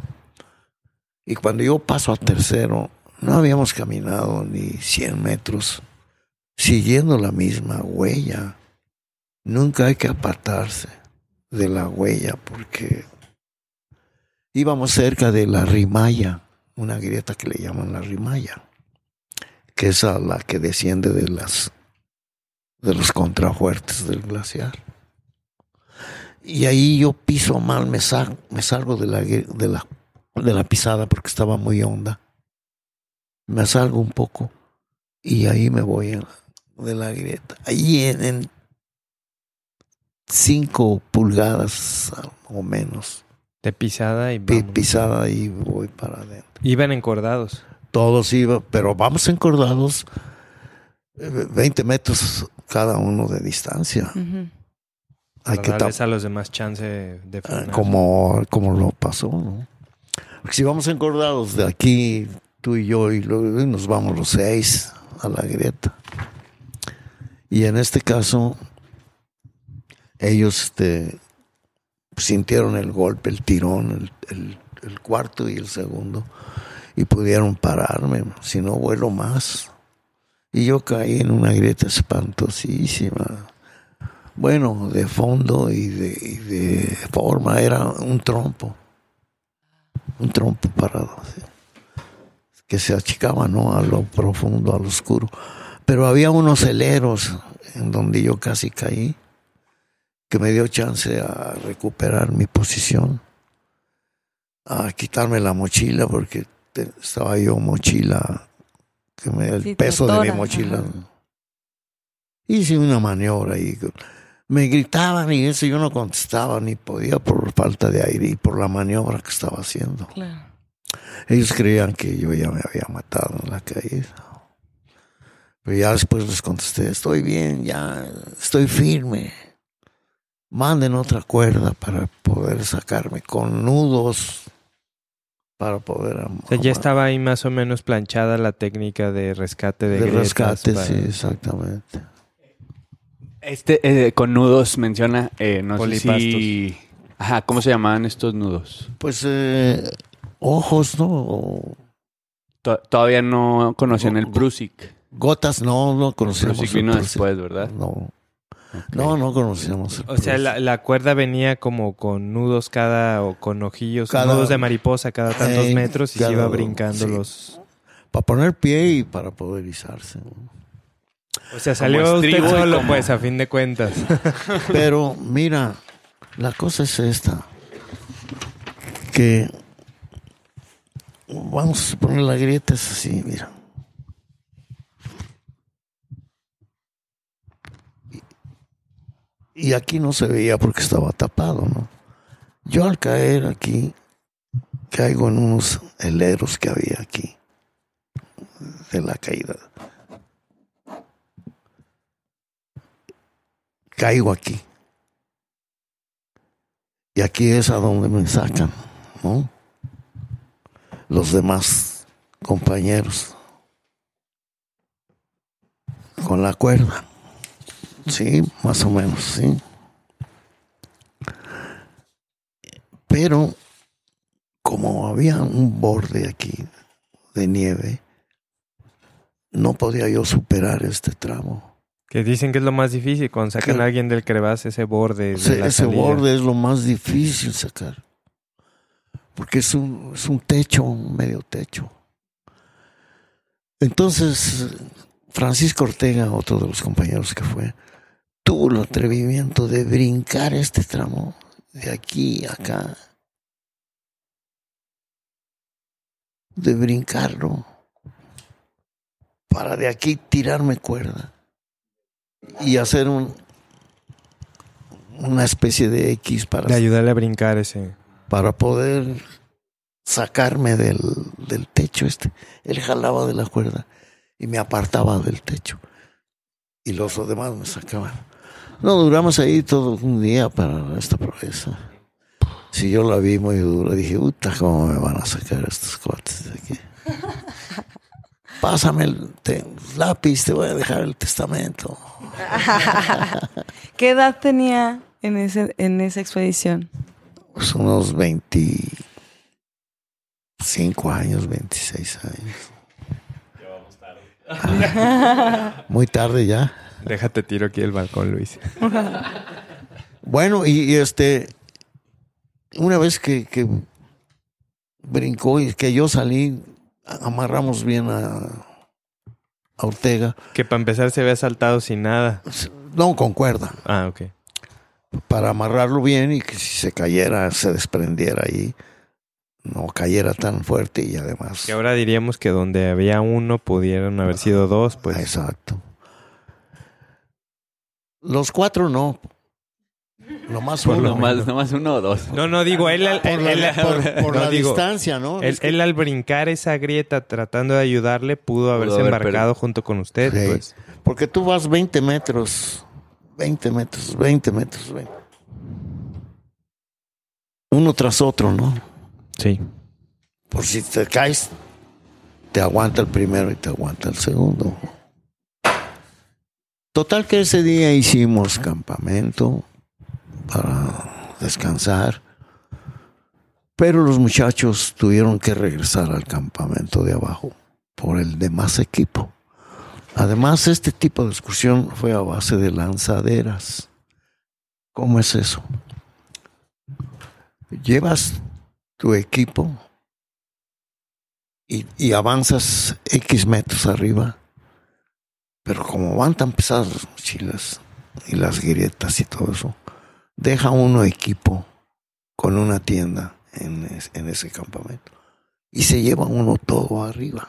Y cuando yo paso a tercero, no habíamos caminado ni 100 metros siguiendo la misma huella. Nunca hay que apartarse de la huella porque íbamos cerca de la Rimaya, una grieta que le llaman la Rimaya, que es a la que desciende de las de los contrafuertes del glaciar. Y ahí yo piso mal, me, sal- me salgo de la, de, la, de la pisada porque estaba muy honda. Me salgo un poco y ahí me voy en- de la grieta. Ahí en, en cinco pulgadas o menos. De pisada y pisada y voy para adentro. Iban encordados. Todos iban, pero vamos encordados eh, 20 metros cada uno de distancia. Hay Para que a los demás chance de Ah, frenar. como, como lo pasó, ¿no? Porque si vamos encordados de aquí, tú y yo, y luego nos vamos los seis a la grieta. Y en este caso, ellos este, sintieron el golpe, el tirón, el, el- el cuarto y el segundo, y pudieron pararme, si no vuelo más. Y yo caí en una grieta espantosísima bueno, de fondo y de, forma, era un trompo, un trompo parado, que se achicaba, ¿no? A lo profundo, a lo oscuro. Pero había unos heleros en donde yo casi caí, que me dio chance a recuperar mi posición, a quitarme la mochila, porque te- estaba yo mochila, que me, el Sí, peso de mi mochila. ajá. Hice una maniobra ahí. Me gritaban y eso yo no contestaba ni podía por falta de aire y por la maniobra que estaba haciendo. Claro. Ellos creían que yo ya me había matado en la caída. Pero ya después les contesté, estoy bien, ya estoy firme. Manden otra cuerda para poder sacarme con nudos para poder O sea, ya estaba ahí más o menos planchada la técnica de rescate de, de grietas rescate, para- sí, exactamente. Este, eh, con nudos menciona, eh, no sé si... Ajá, ¿cómo se llamaban estos nudos? Pues eh, ojos, ¿no? O To- todavía no conocían el Prusik. gotas, no, no conocíamos. Prusik el vino Prusik. después, ¿verdad? No, No, no conocíamos. el O sea, la, la cuerda venía como con nudos cada, o con ojillos, Cada- nudos de mariposa cada tantos metros y se iba brincando sí. los... Para poner pie y para poder izarse. ¿no? O sea, salió usted solo, como- pues, a fin de cuentas. Pero mira, la cosa es esta. Que vamos a suponer la grieta es así, mira. Y, aquí no se veía porque estaba tapado, ¿no? Yo al caer aquí, caigo en unos heleros que había aquí, de la caída. Caigo aquí. Y aquí es a donde me sacan, ¿no? Los demás compañeros. Con la cuerda. Sí, más o menos, sí. Pero como había un borde aquí de nieve, no podía yo superar este tramo. que dicen que es lo más difícil cuando sacan Que- a alguien del crevasse, ese borde. de Ese, la ese salida. borde es lo más difícil sacar. Porque es un, es un techo, un medio techo. Entonces, Francisco Ortega, otro de los compañeros que fue, tuvo el atrevimiento de brincar este tramo de aquí a acá. De brincarlo. Para de aquí tirarme cuerda. Y hacer un, una especie de X para De ayudarle a brincar ese. para poder sacarme del, del techo este. Él jalaba de la cuerda y me apartaba del techo. Y los demás me sacaban. No, duramos ahí todo un día para esta proeza. Si yo la vi muy dura, dije, puta, ¿cómo me van a sacar estos cuates de aquí? Pásame el te- lápiz, te voy a dejar el testamento. ¿Qué edad tenía en, ese, en esa expedición? Pues unos 25 años, 26 años. Ah, muy tarde ya. Déjate tiro aquí el balcón, Luis. Bueno, y, y este, una vez que, que brincó y que yo salí, amarramos bien a, a Ortega. Que para empezar se había saltado sin nada. No, con cuerda. Ah, ok. Para amarrarlo bien y que si se cayera, se desprendiera ahí. No cayera tan fuerte y además. Que ahora diríamos que donde había uno pudieron haber sido dos, pues. Exacto. Los cuatro no. Nomás uno. lo Nomás, nomás uno o dos. No, no, digo, él, al- Por él- la, él- por- por no, la digo, distancia, ¿no? Él, Es que- él al brincar esa grieta tratando de ayudarle pudo haberse haber embarcado junto con usted. Sí. Pues. Porque tú vas 20 metros, 20 metros, 20 metros, 20. Uno tras otro, ¿no? Sí. Por si te caes, te aguanta el primero y te aguanta el segundo. Total que ese día hicimos campamento para descansar, pero los muchachos tuvieron que regresar al campamento de abajo por el demás equipo. Además, este tipo de excursión fue a base de lanzaderas. ¿Cómo es eso? Llevas tu equipo y, avanzas X metros arriba, pero como van tan pesadas las mochilas y las grietas y todo eso, deja uno equipo con una tienda en, es- en ese campamento y se lleva uno todo arriba.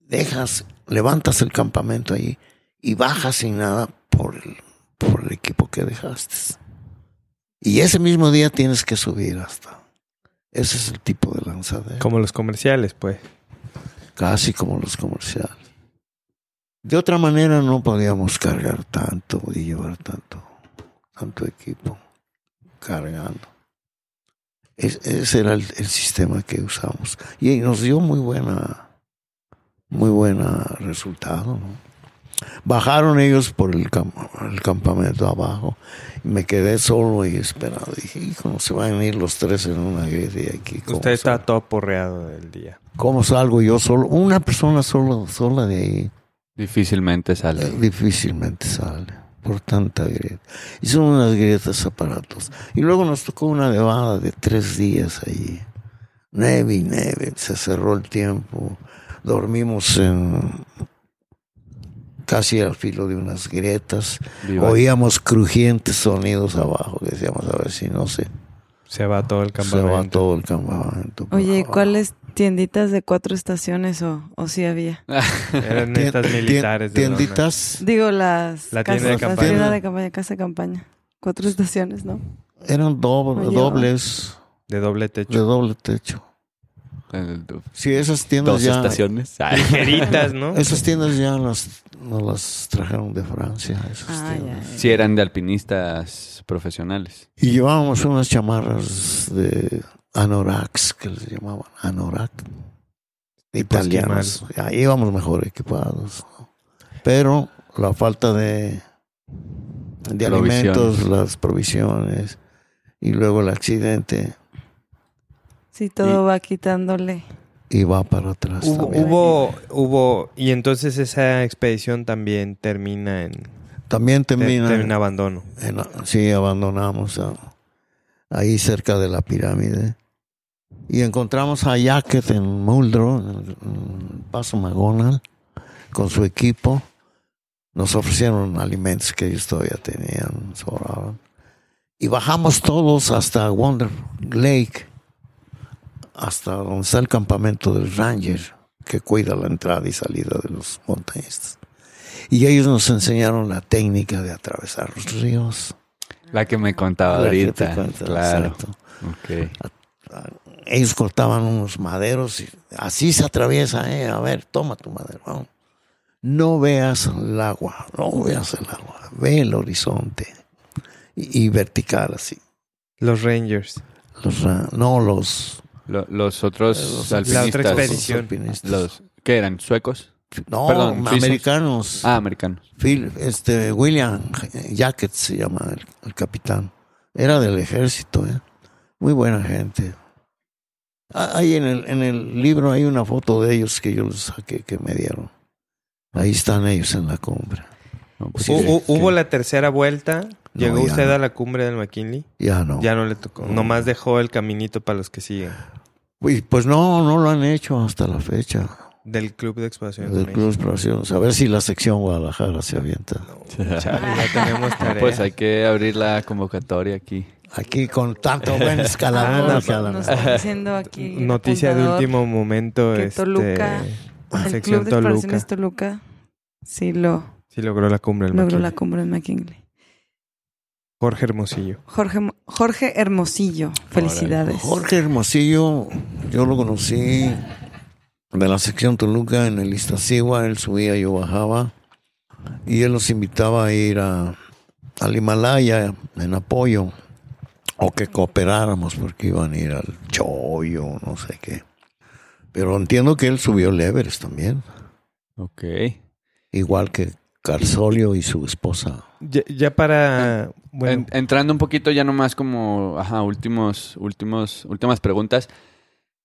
Dejas, levantas el campamento ahí y bajas sin nada por el, por el equipo que dejaste. Y ese mismo día tienes que subir hasta. Ese es el tipo de lanzadera. Como los comerciales, pues. Casi como los comerciales. De otra manera no podíamos cargar tanto y llevar tanto, tanto equipo cargando. Es- ese era el, el sistema que usamos. Y nos dio muy buena, muy buena resultado. ¿no? Bajaron ellos por el, cam- el campamento abajo. Y me quedé solo y esperando. Dije, hijo, no se van a ir los tres en una grieta aquí. ¿cómo Usted está todo porreado del día. ¿Cómo salgo yo solo? Una persona solo, sola de ahí. Difícilmente eh, sale. difícilmente sale por tanta grieta. Y son unas grietas aparatos. Y luego nos tocó una nevada de tres días ahí. Neve y neve. Se cerró el tiempo. Dormimos en casi al filo de unas grietas. Viva. Oíamos crujientes sonidos abajo decíamos a ver si no se, Se va todo el se campamento. va todo el campamento. Oye, ¿y abajo. ¿cuáles tienditas de cuatro estaciones o, o sí había? Eran Tien- estas tien- militares. de tienditas Digo, las La tienda de campaña. tienda de campaña, casa de campaña. Cuatro estaciones, ¿no? eran doble- Oye, dobles De doble de techo. doble techo. El- Sí, esas tiendas Dos ya estaciones. Ah. Ligeritas, ¿no? esas tiendas ya las nos las trajeron de Francia, esas Ah, ya, tiendas. ya. Sí, eran de alpinistas profesionales. Y llevábamos unas chamarras de anoraks que les llamaban anorak italianos. Ahí íbamos mejor equipados. ¿no? Pero la falta de de alimentos, las provisiones y luego el accidente Sí, todo va quitándole. y va para atrás Hubo, también. hubo, hubo, y entonces esa expedición también termina en, También te- termina termina en abandono. En sí, abandonamos a- ahí cerca de la pirámide. Y encontramos a Jacket en Muldrow, en Paso Magonal, con su equipo. Nos ofrecieron alimentos que ellos todavía tenían, sobraban. Y bajamos todos hasta Wonder Lake, hasta donde está el campamento del Ranger, que cuida la entrada y salida de los montañistas. Y ellos nos enseñaron la técnica de atravesar los ríos. La que me contaba La que te ahorita. cuento, Claro. exacto. Ok. Ellos cortaban unos maderos y así se atraviesa, eh. A ver, toma tu madero. vamos. No veas el agua, no veas el agua, ve el horizonte. Y, y vertical así. Los Rangers. Los, no los, Lo- los otros los La otra alpinistas. expedición. alpinistas. Los, ¿Qué eran? ¿Suecos? no, perdón, suizos. americanos. Ah, americanos. Phil- este, William Jacket se llama el, el capitán. Era del ejército, ¿eh? Muy buena gente. Ah, Ahí en el, en el libro hay una foto de ellos que yo les saqué, que me dieron. Ahí están ellos en la cumbre. No, pues Hu-. Hubo la tercera vuelta. Llegó ya usted no. a la cumbre del McKinley. Ya no. Ya no le tocó. No. Nomás dejó el caminito para los que siguen. Pues no, no lo han hecho hasta la fecha. Del Club de Exploración. Del Club de Exploraciones. A ver si la sección Guadalajara se avienta. Chale, ya tenemos tarea. Pues hay que abrir la convocatoria aquí. Aquí con tanto buen escalador. Ah, la- Nos está diciendo aquí. el Noticia de último momento. que este, Toluca, El sección Club de Toluca. Exploraciones Toluca sí lo Sí logró la cumbre del logró McKinley. la cumbre en McKinley. Jorge Hermosillo. Jorge, Jorge Hermosillo. Felicidades. Jorge Hermosillo, yo lo conocí de la sección Toluca en el Iztaccíhuatl, él subía, yo bajaba, y él nos invitaba a ir a, al Himalaya en apoyo, o que cooperáramos porque iban a ir al Choyo, no sé qué. Pero entiendo que él subió el Everest también, Ok. igual que Carsolio y su esposa. Ya, ya para... Bueno, En- entrando un poquito ya nomás como, ajá, últimos, últimos, últimas preguntas.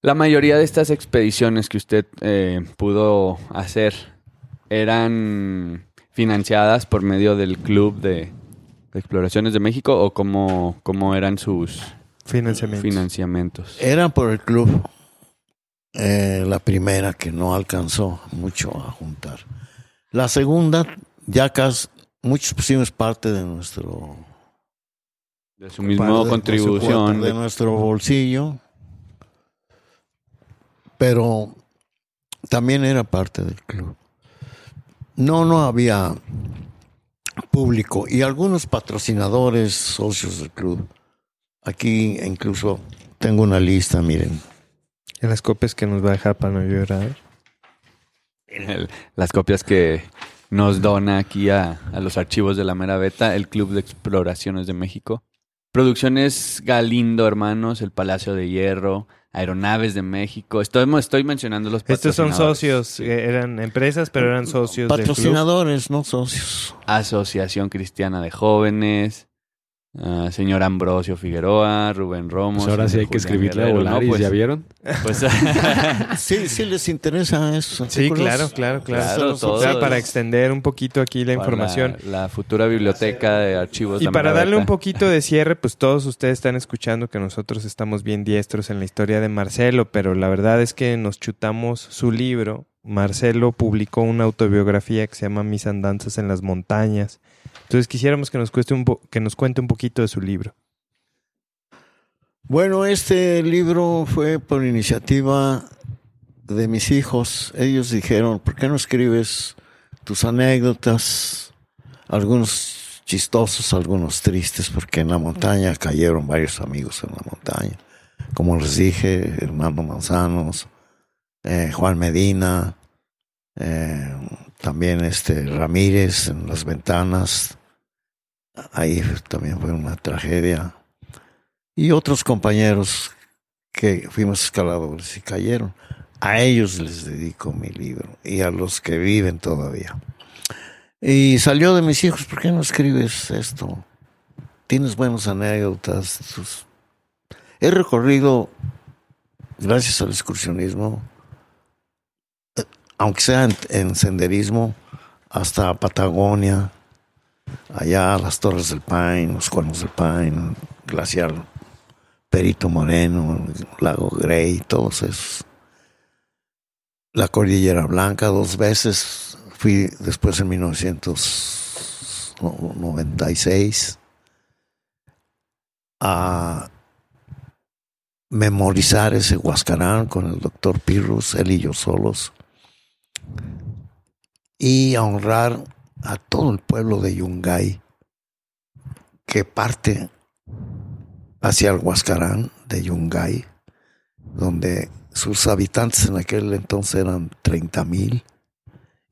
La mayoría de estas expediciones que usted eh, pudo hacer eran financiadas por medio del Club de, de Exploraciones de México o cómo, cómo eran sus financiamiento. financiamientos. Era por el club eh, la primera que no alcanzó mucho a juntar. La segunda, ya casi muchos pusimos parte de nuestro De su misma de- contribución. de nuestro bolsillo, pero también era parte del club. No, no había público y algunos patrocinadores, socios del club. Aquí incluso tengo una lista, miren. En las copias que nos va a dejar para no llorar. El- las copias que nos dona aquí a, a los archivos de la mera beta, el Club de Exploraciones de México. Producciones Galindo, hermanos, el Palacio de Hierro, Aeronaves de México. Estoy, estoy mencionando los Estos son socios, eh, eran empresas, pero eran socios del club. Patrocinadores, no socios. Asociación Cristiana de Jóvenes, ah, señor Ambrosio Figueroa, Rubén Romo. Pues ahora sí hay que escribirle a Pues- ¿ya vieron? pues, Sí, sí les interesa eso. Sí, claro, claro, claro. Claro, todo Claro, para extender un poquito aquí la información. La, la futura biblioteca de archivos. Y La para darle un poquito de cierre, pues todos ustedes están escuchando que nosotros estamos bien diestros en la historia de Marcelo, pero la verdad es que nos chutamos su libro. Marcelo publicó una autobiografía que se llama Mis andanzas en las montañas. Entonces quisiéramos que nos, cueste un que nos cuente un poquito de su libro. Bueno, este libro fue por iniciativa de mis hijos. Ellos dijeron, ¿por qué no escribes tus anécdotas? Algunos chistosos, algunos tristes, porque en la montaña cayeron varios amigos en la montaña. Como les dije, Hernando Manzanos, eh, Juan Medina, eh, también este Ramírez en las ventanas. Ahí también fue una tragedia y otros compañeros que fuimos escaladores y cayeron. A ellos les dedico mi libro y a los que viven todavía. Y salió de mis hijos, ¿por qué no escribes esto? Tienes buenas anécdotas. He recorrido, gracias al excursionismo, aunque sea en, en senderismo, hasta Patagonia, allá las Torres del Paine, los Cuernos del Paine, Glaciar Perito Moreno, Lago Grey, todos esos. La Cordillera Blanca dos veces, fui después en 1996 a memorizar ese Huascarán con el doctor Pirrus, él y yo solos, y a honrar a todo el pueblo de Yungay que parte hacia el Huascarán de Yungay, donde sus habitantes en aquel entonces eran 30 mil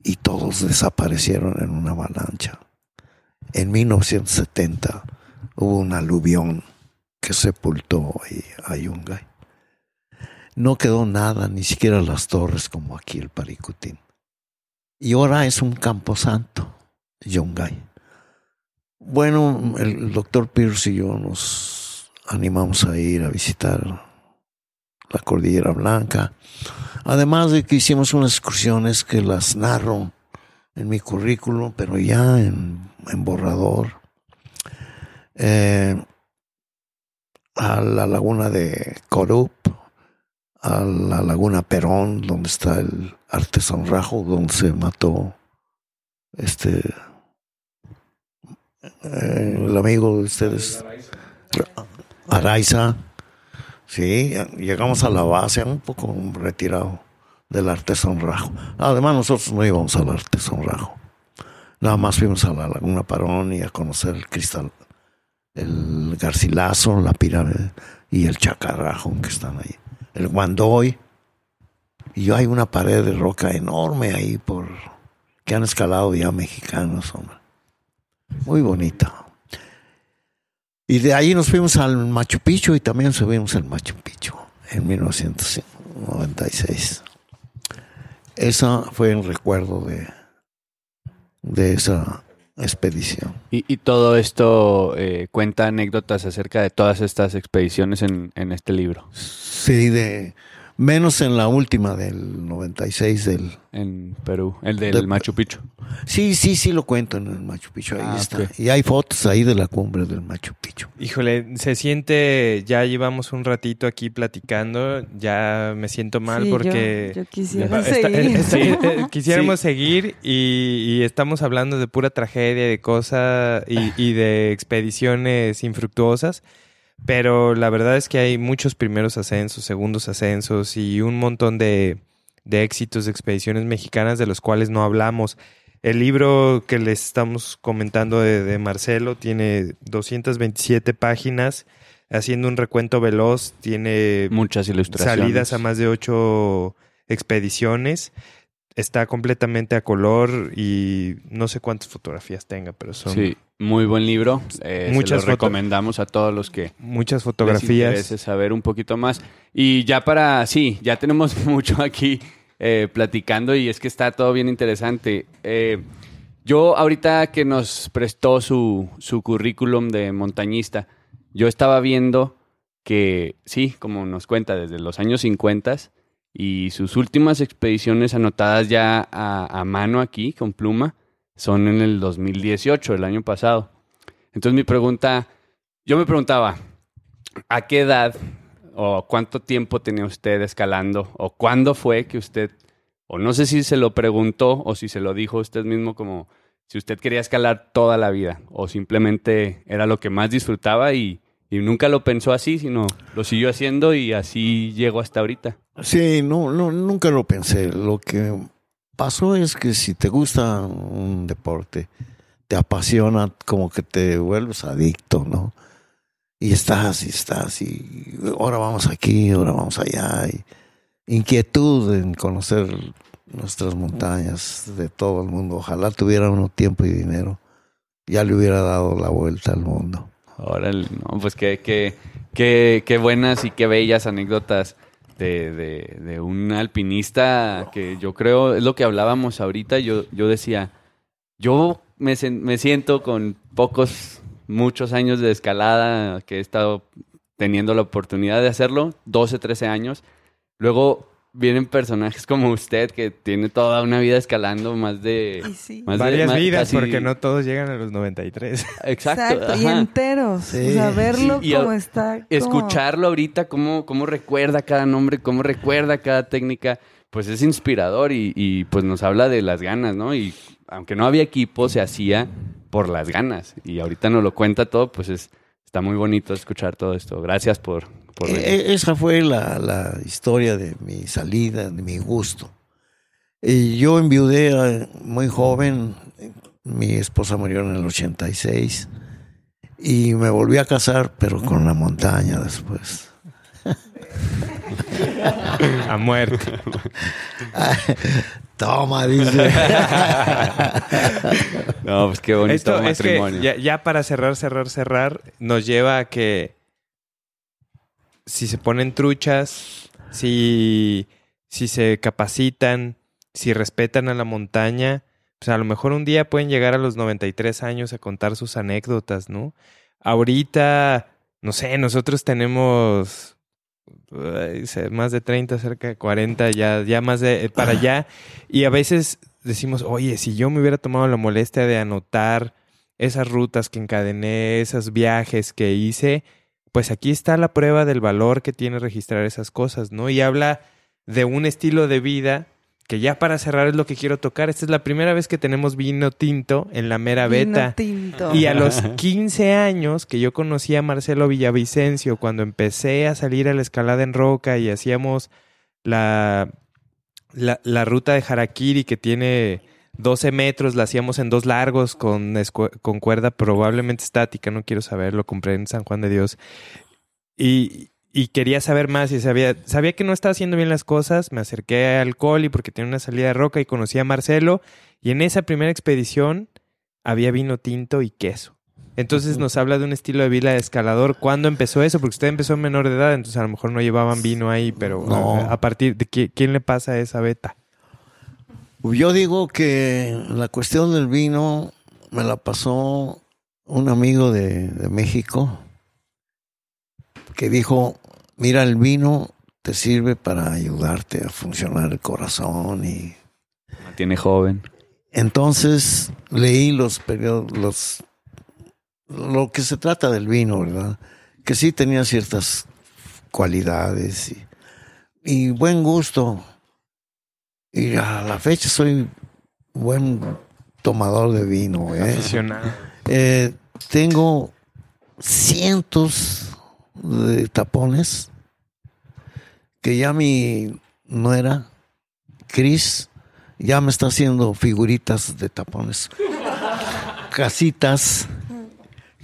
y todos desaparecieron en una avalancha. En 1970 hubo un aluvión que sepultó a Yungay. No quedó nada, ni siquiera las torres como aquí el Paricutín. Y ahora es un camposanto, Yungay. Bueno, el doctor Pierce y yo nos animamos a ir a visitar la Cordillera Blanca. Además de que hicimos unas excursiones que las narro en mi currículum, pero ya en, borrador. Eh, a la laguna de Corup, a la laguna Perón, donde está el artesón Rajo, donde se mató este eh, el amigo de ustedes, Araiza. Sí, llegamos a la base, un poco retirado del Artesón Rajo. Además, nosotros no íbamos al Artesón Rajo. Nada más fuimos a la Laguna Parón y a conocer el cristal, el Garcilaso, la pirámide y el Chacarrajo que están ahí. El Guandoy. Y hay una pared de roca enorme ahí por que han escalado ya mexicanos, hombre. Muy bonita. Y de ahí nos fuimos al Machu Picchu y también subimos al Machu Picchu en 1996. Esa fue el recuerdo de, de esa expedición. Y, y todo esto eh, cuenta anécdotas acerca de todas estas expediciones en, en este libro. Sí, de menos en la última del 96 del En Perú, el del De- Machu Picchu. Sí, sí, sí lo cuento en el Machu Picchu, ahí Ah, está. Y hay fotos ahí de la cumbre del Machu Picchu. Híjole, se siente, ya llevamos un ratito aquí platicando, ya me siento mal Sí, porque... Yo, quisiera Está- seguir. eh, sí, eh, quisiéramos seguir y, y estamos hablando de pura tragedia, de cosas y, y de expediciones infructuosas, pero la verdad es que hay muchos primeros ascensos, segundos ascensos y un montón de, de éxitos de expediciones mexicanas de los cuales no hablamos. El libro que les estamos comentando de, de Marcelo tiene 227 páginas, haciendo un recuento veloz, tiene Muchas ilustraciones. salidas a más de ocho expediciones. Está completamente a color y no sé cuántas fotografías tenga, pero son Sí, muy buen libro. Eh, Muchas se lo recomendamos a todos los que muchas les fotografías. interese saber un poquito más. Y ya para, sí, ya tenemos mucho aquí eh, platicando y es que está todo bien interesante. Eh, yo ahorita que nos prestó su, su currículum de montañista, yo estaba viendo que, sí, como nos cuenta, desde los años 50 y sus últimas expediciones anotadas ya a, a mano aquí, con pluma, son en el 2018, el año pasado. Entonces mi pregunta, yo me preguntaba, ¿a qué edad o cuánto tiempo tenía usted escalando o cuándo fue que usted, o no sé si se lo preguntó o si se lo dijo usted mismo como si usted quería escalar toda la vida o simplemente era lo que más disfrutaba y, y nunca lo pensó así, sino lo siguió haciendo y así llegó hasta ahorita. Sí, no, no, nunca lo pensé. Lo que pasó es que si te gusta un deporte, te apasiona, como que te vuelves adicto, ¿no? Y estás, y estás, y ahora vamos aquí, ahora vamos allá. Y inquietud en conocer nuestras montañas de todo el mundo. Ojalá tuviera uno tiempo y dinero. Ya le hubiera dado la vuelta al mundo. Órale, no, pues qué, qué, qué, qué buenas y qué bellas anécdotas de, de, un alpinista que yo creo, es lo que hablábamos ahorita, yo, yo decía, yo me, me siento con pocos, muchos años de escalada, que he estado teniendo la oportunidad de hacerlo, 12, 13 años. Luego vienen personajes como usted, que tiene toda una vida escalando, más de... Sí. más de- Varias más- vidas, casi- porque no todos llegan a los 93. Exacto. Exacto, y enteros. Sí. O sea, verlo Sí, como está. como- escucharlo ahorita, cómo, cómo recuerda cada nombre, cómo recuerda cada técnica, pues es inspirador y, y, pues nos habla de las ganas, ¿no? Y aunque no había equipo, se hacía por las ganas. Y ahorita nos lo cuenta todo, pues es, está muy bonito escuchar todo esto. Gracias por... por venir. Eh, esa fue la, la historia de mi salida, de mi gusto. Y yo enviudé eh, muy joven, mi esposa murió en el 86 y me volví a casar, pero con la montaña después. a muerte. Toma, dice. No, pues qué bonito Esto es que matrimonio. ya, ya para cerrar, cerrar, cerrar, nos lleva a que si se ponen truchas, si, si se capacitan, si respetan a la montaña, pues a lo mejor un día pueden llegar a los 93 años a contar sus anécdotas, ¿no? Ahorita, no sé, nosotros tenemos más de 30, cerca de 40, ya, ya más de para allá. Y a veces decimos, oye, si yo me hubiera tomado la molestia de anotar esas rutas que encadené, esos viajes que hice, pues aquí está la prueba del valor que tiene registrar esas cosas, ¿no? Y habla de un estilo de vida que ya para cerrar es lo que quiero tocar. Esta es la primera vez que tenemos vino tinto en la mera Vino beta. tinto. Y a los 15 años que yo conocí a Marcelo Villavicencio, cuando empecé a salir a la escalada en roca y hacíamos la, la, la ruta de Harakiri que tiene 12 metros, la hacíamos en dos largos con, con cuerda probablemente estática, no quiero saber, lo compré en San Juan de Dios. Y, y quería saber más y sabía, sabía que no estaba haciendo bien las cosas, me acerqué al Coli porque tiene una salida de roca y conocí a Marcelo y en esa primera expedición había vino tinto y queso. Entonces nos habla de un estilo de vida de escalador. ¿Cuándo empezó eso? Porque usted empezó en menor de edad, entonces a lo mejor no llevaban vino ahí, pero a, partir de quién le pasa esa beta. Yo digo que la cuestión del vino me la pasó un amigo de, de México que dijo, mira, el vino te sirve para ayudarte a funcionar el corazón y... Tiene joven. Entonces leí los periodos, los lo que se trata del vino, ¿verdad? Que sí tenía ciertas cualidades y, buen gusto. Y a la fecha soy buen tomador de vino. ¿eh? eh tengo cientos de tapones que ya mi nuera, Cris, ya me está haciendo figuritas de tapones. Casitas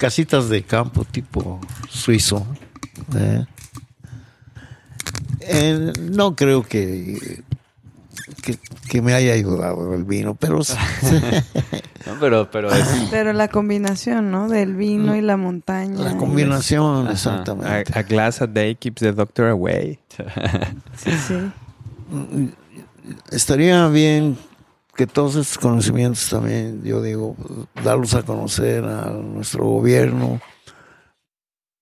casitas de campo tipo suizo. ¿eh? Eh, no creo que, que, me haya ayudado el vino, pero... pero, pero, pero la combinación, ¿no? Del vino y la montaña. La combinación, exactamente. A, glass a day keeps the doctor away. sí, sí. Estaría bien que todos estos conocimientos también, yo digo, darlos a conocer a nuestro gobierno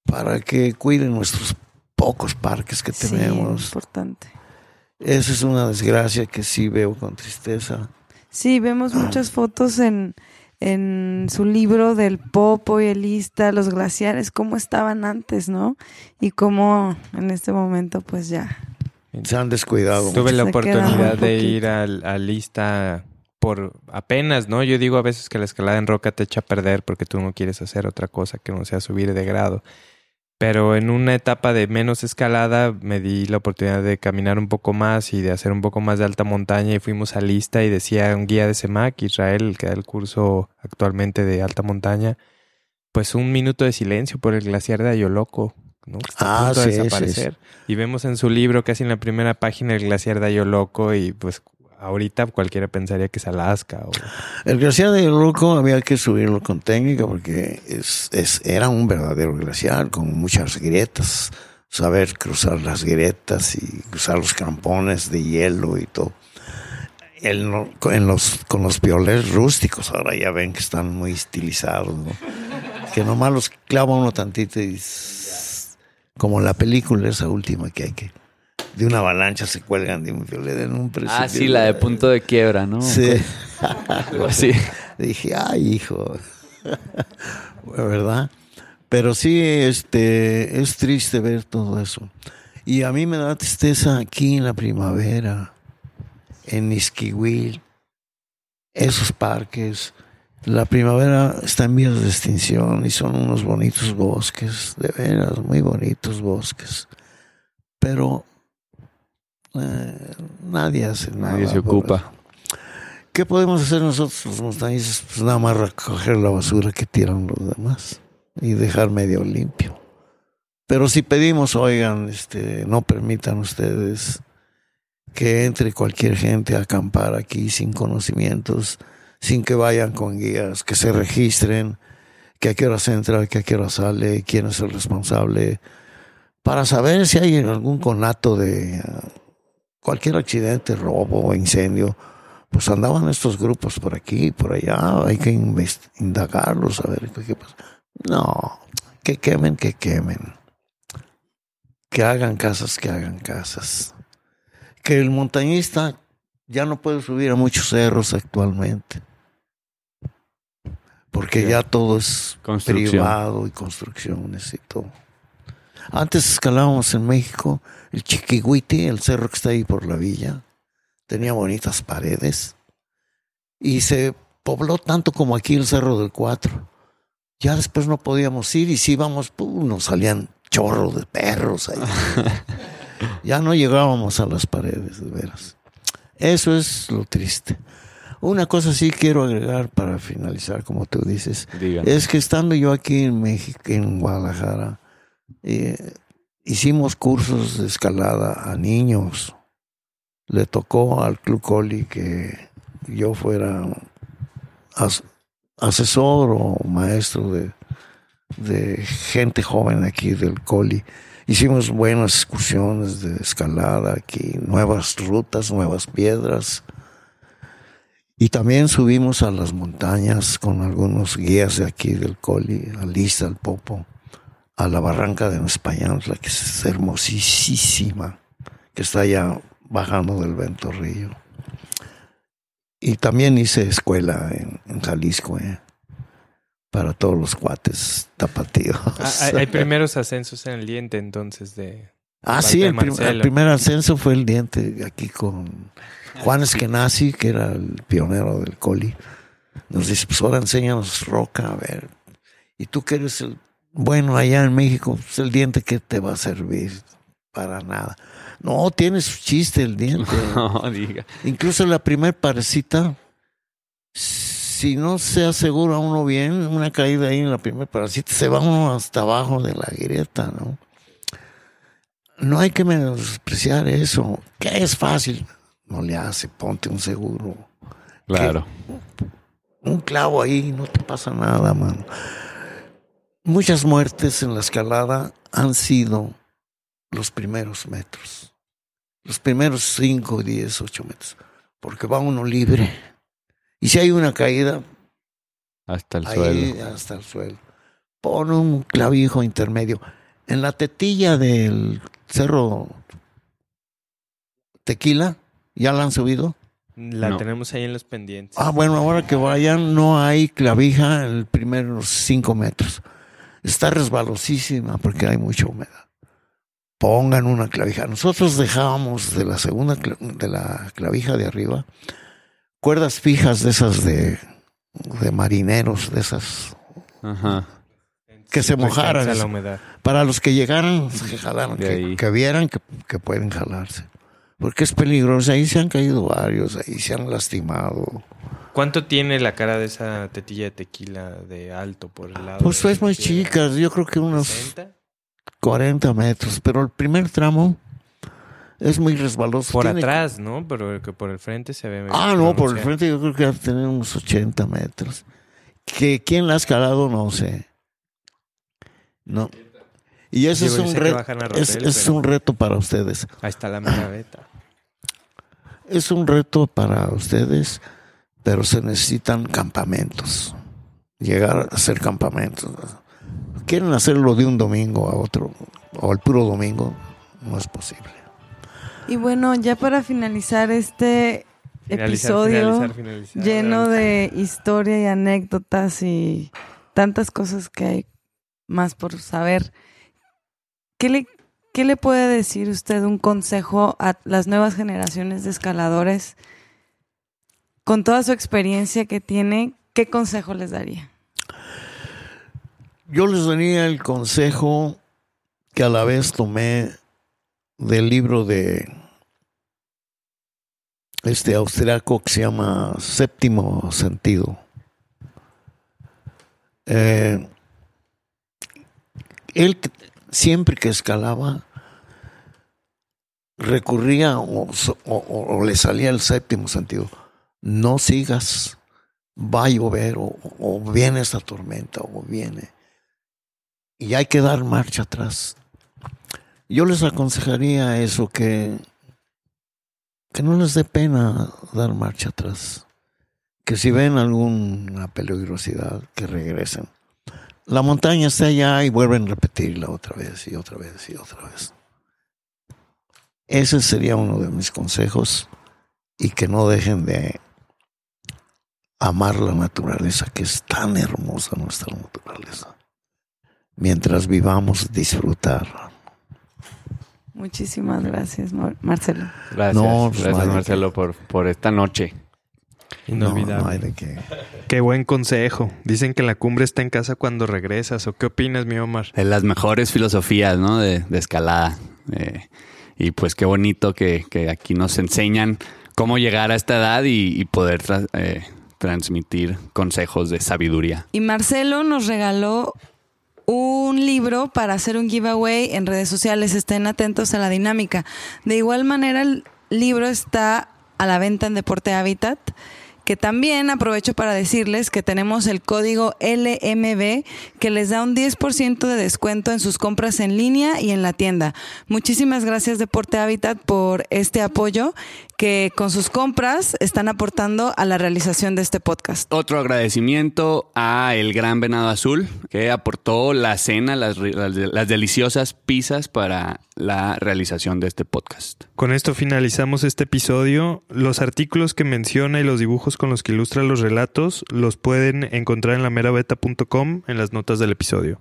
para que cuiden nuestros pocos parques que tenemos. Sí, importante. Esa es una desgracia que sí veo con tristeza. Sí, vemos muchas fotos en, en su libro del Popo y el Ista, los glaciares, cómo estaban antes, ¿no? Y cómo en este momento pues ya se han descuidado. Tuve la oportunidad de ir al, al lista por apenas, ¿no? Yo digo a veces que la escalada en roca te echa a perder porque tú no quieres hacer otra cosa que no sea subir de grado. Pero en una etapa de menos escalada me di la oportunidad de caminar un poco más y de hacer un poco más de alta montaña y fuimos a lista y decía un guía de SEMAC, Israel, el que da el curso actualmente de alta montaña, pues un minuto de silencio por el glaciar de Ayoloco, ¿no? está a punto de desaparecer. Y vemos en su libro, casi en la primera página, el glaciar de Ayoloco y pues ahorita cualquiera pensaría que es Alaska. El glaciar de Ayoloco había que subirlo con técnica porque es, es, era un verdadero glaciar con muchas grietas. Saber cruzar las grietas y cruzar los crampones de hielo y todo. El, en los, con los piolés rústicos, ahora ya ven que están muy estilizados, ¿no? Que nomás los clava uno tantito y como la película esa última que hay que de una avalancha se cuelgan de un violeta en un precipicio. Ah, sí, la de punto de quiebra, ¿no? Sí. Algo así. Dije, ay, hijo. ¿Verdad? Pero sí, este, es triste ver todo eso. Y a mí me da tristeza aquí en la primavera, en Nisquihuil, esos parques. La primavera está en vías de extinción y son unos bonitos bosques, de veras, muy bonitos bosques. Pero nadie hace Nadie se ocupa. ¿Qué podemos hacer nosotros los montañistas? Pues nada más recoger la basura que tiran los demás y dejar medio limpio. Pero si pedimos, oigan, este, no permitan ustedes que entre cualquier gente a acampar aquí sin conocimientos, sin que vayan con guías, que se registren, que a qué hora se entra, que a qué hora sale, quién es el responsable, para saber si hay algún conato de cualquier accidente, robo o incendio, pues andaban estos grupos por aquí y por allá, hay que indagarlos, a ver qué pasa. No, que quemen, que quemen. Que hagan casas, que hagan casas. Que el montañista ya no puede subir a muchos cerros actualmente. Porque ya todo es privado y construcciones y todo. Antes escalábamos en México el Chiquihuiti, el cerro que está ahí por la villa. Tenía bonitas paredes. Y se pobló tanto como aquí el Cerro del Cuatro. Ya después no podíamos ir y si íbamos, nos salían chorros de perros ahí. ya no llegábamos a las paredes, de veras. Eso es lo triste. Una cosa sí quiero agregar para finalizar, como tú dices. Digan. Es que estando yo aquí en México, en Guadalajara, eh, hicimos cursos de escalada a niños. Le tocó al Club Coli que yo fuera as- asesor o maestro de, de gente joven aquí del Coli. Hicimos buenas excursiones de escalada aquí, nuevas rutas, nuevas piedras. Y también subimos a las montañas con algunos guías de aquí del Coli, a Lista, al Popo, a la barranca de Española, que es hermosísima, que está allá bajando del Ventorrillo. Y también hice escuela en, en Jalisco, ¿eh? para todos los cuates tapatíos. Ah, hay, hay primeros ascensos en el diente entonces de... Ah, sí, prim- el primer ascenso fue el diente aquí con Juan Eskenazi, que era el pionero del coli. Nos dice, pues ahora enséñanos roca, a ver. Y tú que eres el bueno allá en México, pues el diente que te va a servir para nada. No, tienes chiste el diente. No, diga. Incluso la primer parecita, si no se asegura uno bien, una caída ahí en la primer parecita, se va uno hasta abajo de la grieta, ¿no? No hay que menospreciar eso. Que es fácil. No le hace, ponte un seguro. Claro. Un clavo ahí, no te pasa nada, mano. Muchas muertes en la escalada han sido los primeros metros. Los primeros 5, 10, 8 metros. Porque va uno libre. Y si hay una caída, Hasta el ahí suelo. hasta el suelo. Pon un clavijo intermedio. En la tetilla del cerro Tequila, ¿ya la han subido? La No. tenemos ahí en los pendientes. Ah, bueno, ahora que vayan, no hay clavija en los primeros cinco metros. Está resbalosísima porque hay mucha humedad. Pongan una clavija. Nosotros dejábamos de la segunda, de la clavija de arriba, cuerdas fijas de esas de, de marineros, de esas, Ajá. que se mojaran. la humedad. Para los que llegaran, que jalaran, que, que vieran que, que pueden jalarse. Porque es peligroso. Ahí se han caído varios, ahí se han lastimado. ¿Cuánto tiene la cara de esa tetilla de tequila de alto por el lado? Pues es muy chicas, yo creo que unos 60? 40 metros, pero el primer tramo es muy resbaloso. Por Tiene- atrás, ¿no? Pero que por el frente se ve. Ah, no, por el frente yo creo que va a tener unos 80 metros. Que quién la ha escalado, no sé. No. Y ese Digo, es un reto. Es, Rotel, es pero un reto para ustedes. Ahí está la mera beta. Es un reto para ustedes, pero se necesitan campamentos. Llegar a hacer campamentos. Quieren hacerlo de un domingo a otro, o el puro domingo, no es posible. Y bueno, ya para finalizar este Finalizar, episodio finalizar, finalizar. lleno de historia y anécdotas y tantas cosas que hay más por saber, ¿qué le, puede decir usted un consejo a las nuevas generaciones de escaladores? Con toda su experiencia que tiene, ¿qué consejo les daría? Yo les daría el consejo que a la vez tomé del libro de este austriaco que se llama Séptimo Sentido. Eh, él siempre que escalaba recurría o, le salía el séptimo sentido. No sigas, va a llover o, o viene esta tormenta o viene. Y hay que dar marcha atrás. Yo les aconsejaría eso, que, que no les dé pena dar marcha atrás. Que si ven alguna peligrosidad, que regresen. La montaña está allá y vuelven a repetirla otra vez y otra vez y otra vez. Ese sería uno de mis consejos y que no dejen de amar la naturaleza, que es tan hermosa nuestra naturaleza. Mientras vivamos, disfrutar. Muchísimas gracias, Mar- Marcelo. Gracias. No, Marcelo, por, por esta noche. Inolvidable. No, no hay de qué. Qué buen consejo. Dicen que la cumbre está en casa cuando regresas. ¿O qué opinas, mi Omar? De las mejores filosofías, ¿no? De, de escalada. Eh, y pues qué bonito que, que aquí nos enseñan cómo llegar a esta edad y, y poder tra- eh, transmitir consejos de sabiduría. Y Marcelo nos regaló un libro para hacer un giveaway en redes sociales. Estén atentos a la dinámica. De igual manera, el libro está a la venta en Deporte Habitat. Que también aprovecho para decirles que tenemos el código LMB que les da un 10% de descuento en sus compras en línea y en la tienda. Muchísimas gracias Deporte Habitat por este apoyo que con sus compras están aportando a la realización de este podcast. Otro agradecimiento a el Gran Venado Azul que aportó la cena, las, las deliciosas pizzas para la realización de este podcast. Con esto finalizamos este episodio. Los artículos que menciona y los dibujos con los que ilustra los relatos los pueden encontrar en lameraveta.com en las notas del episodio.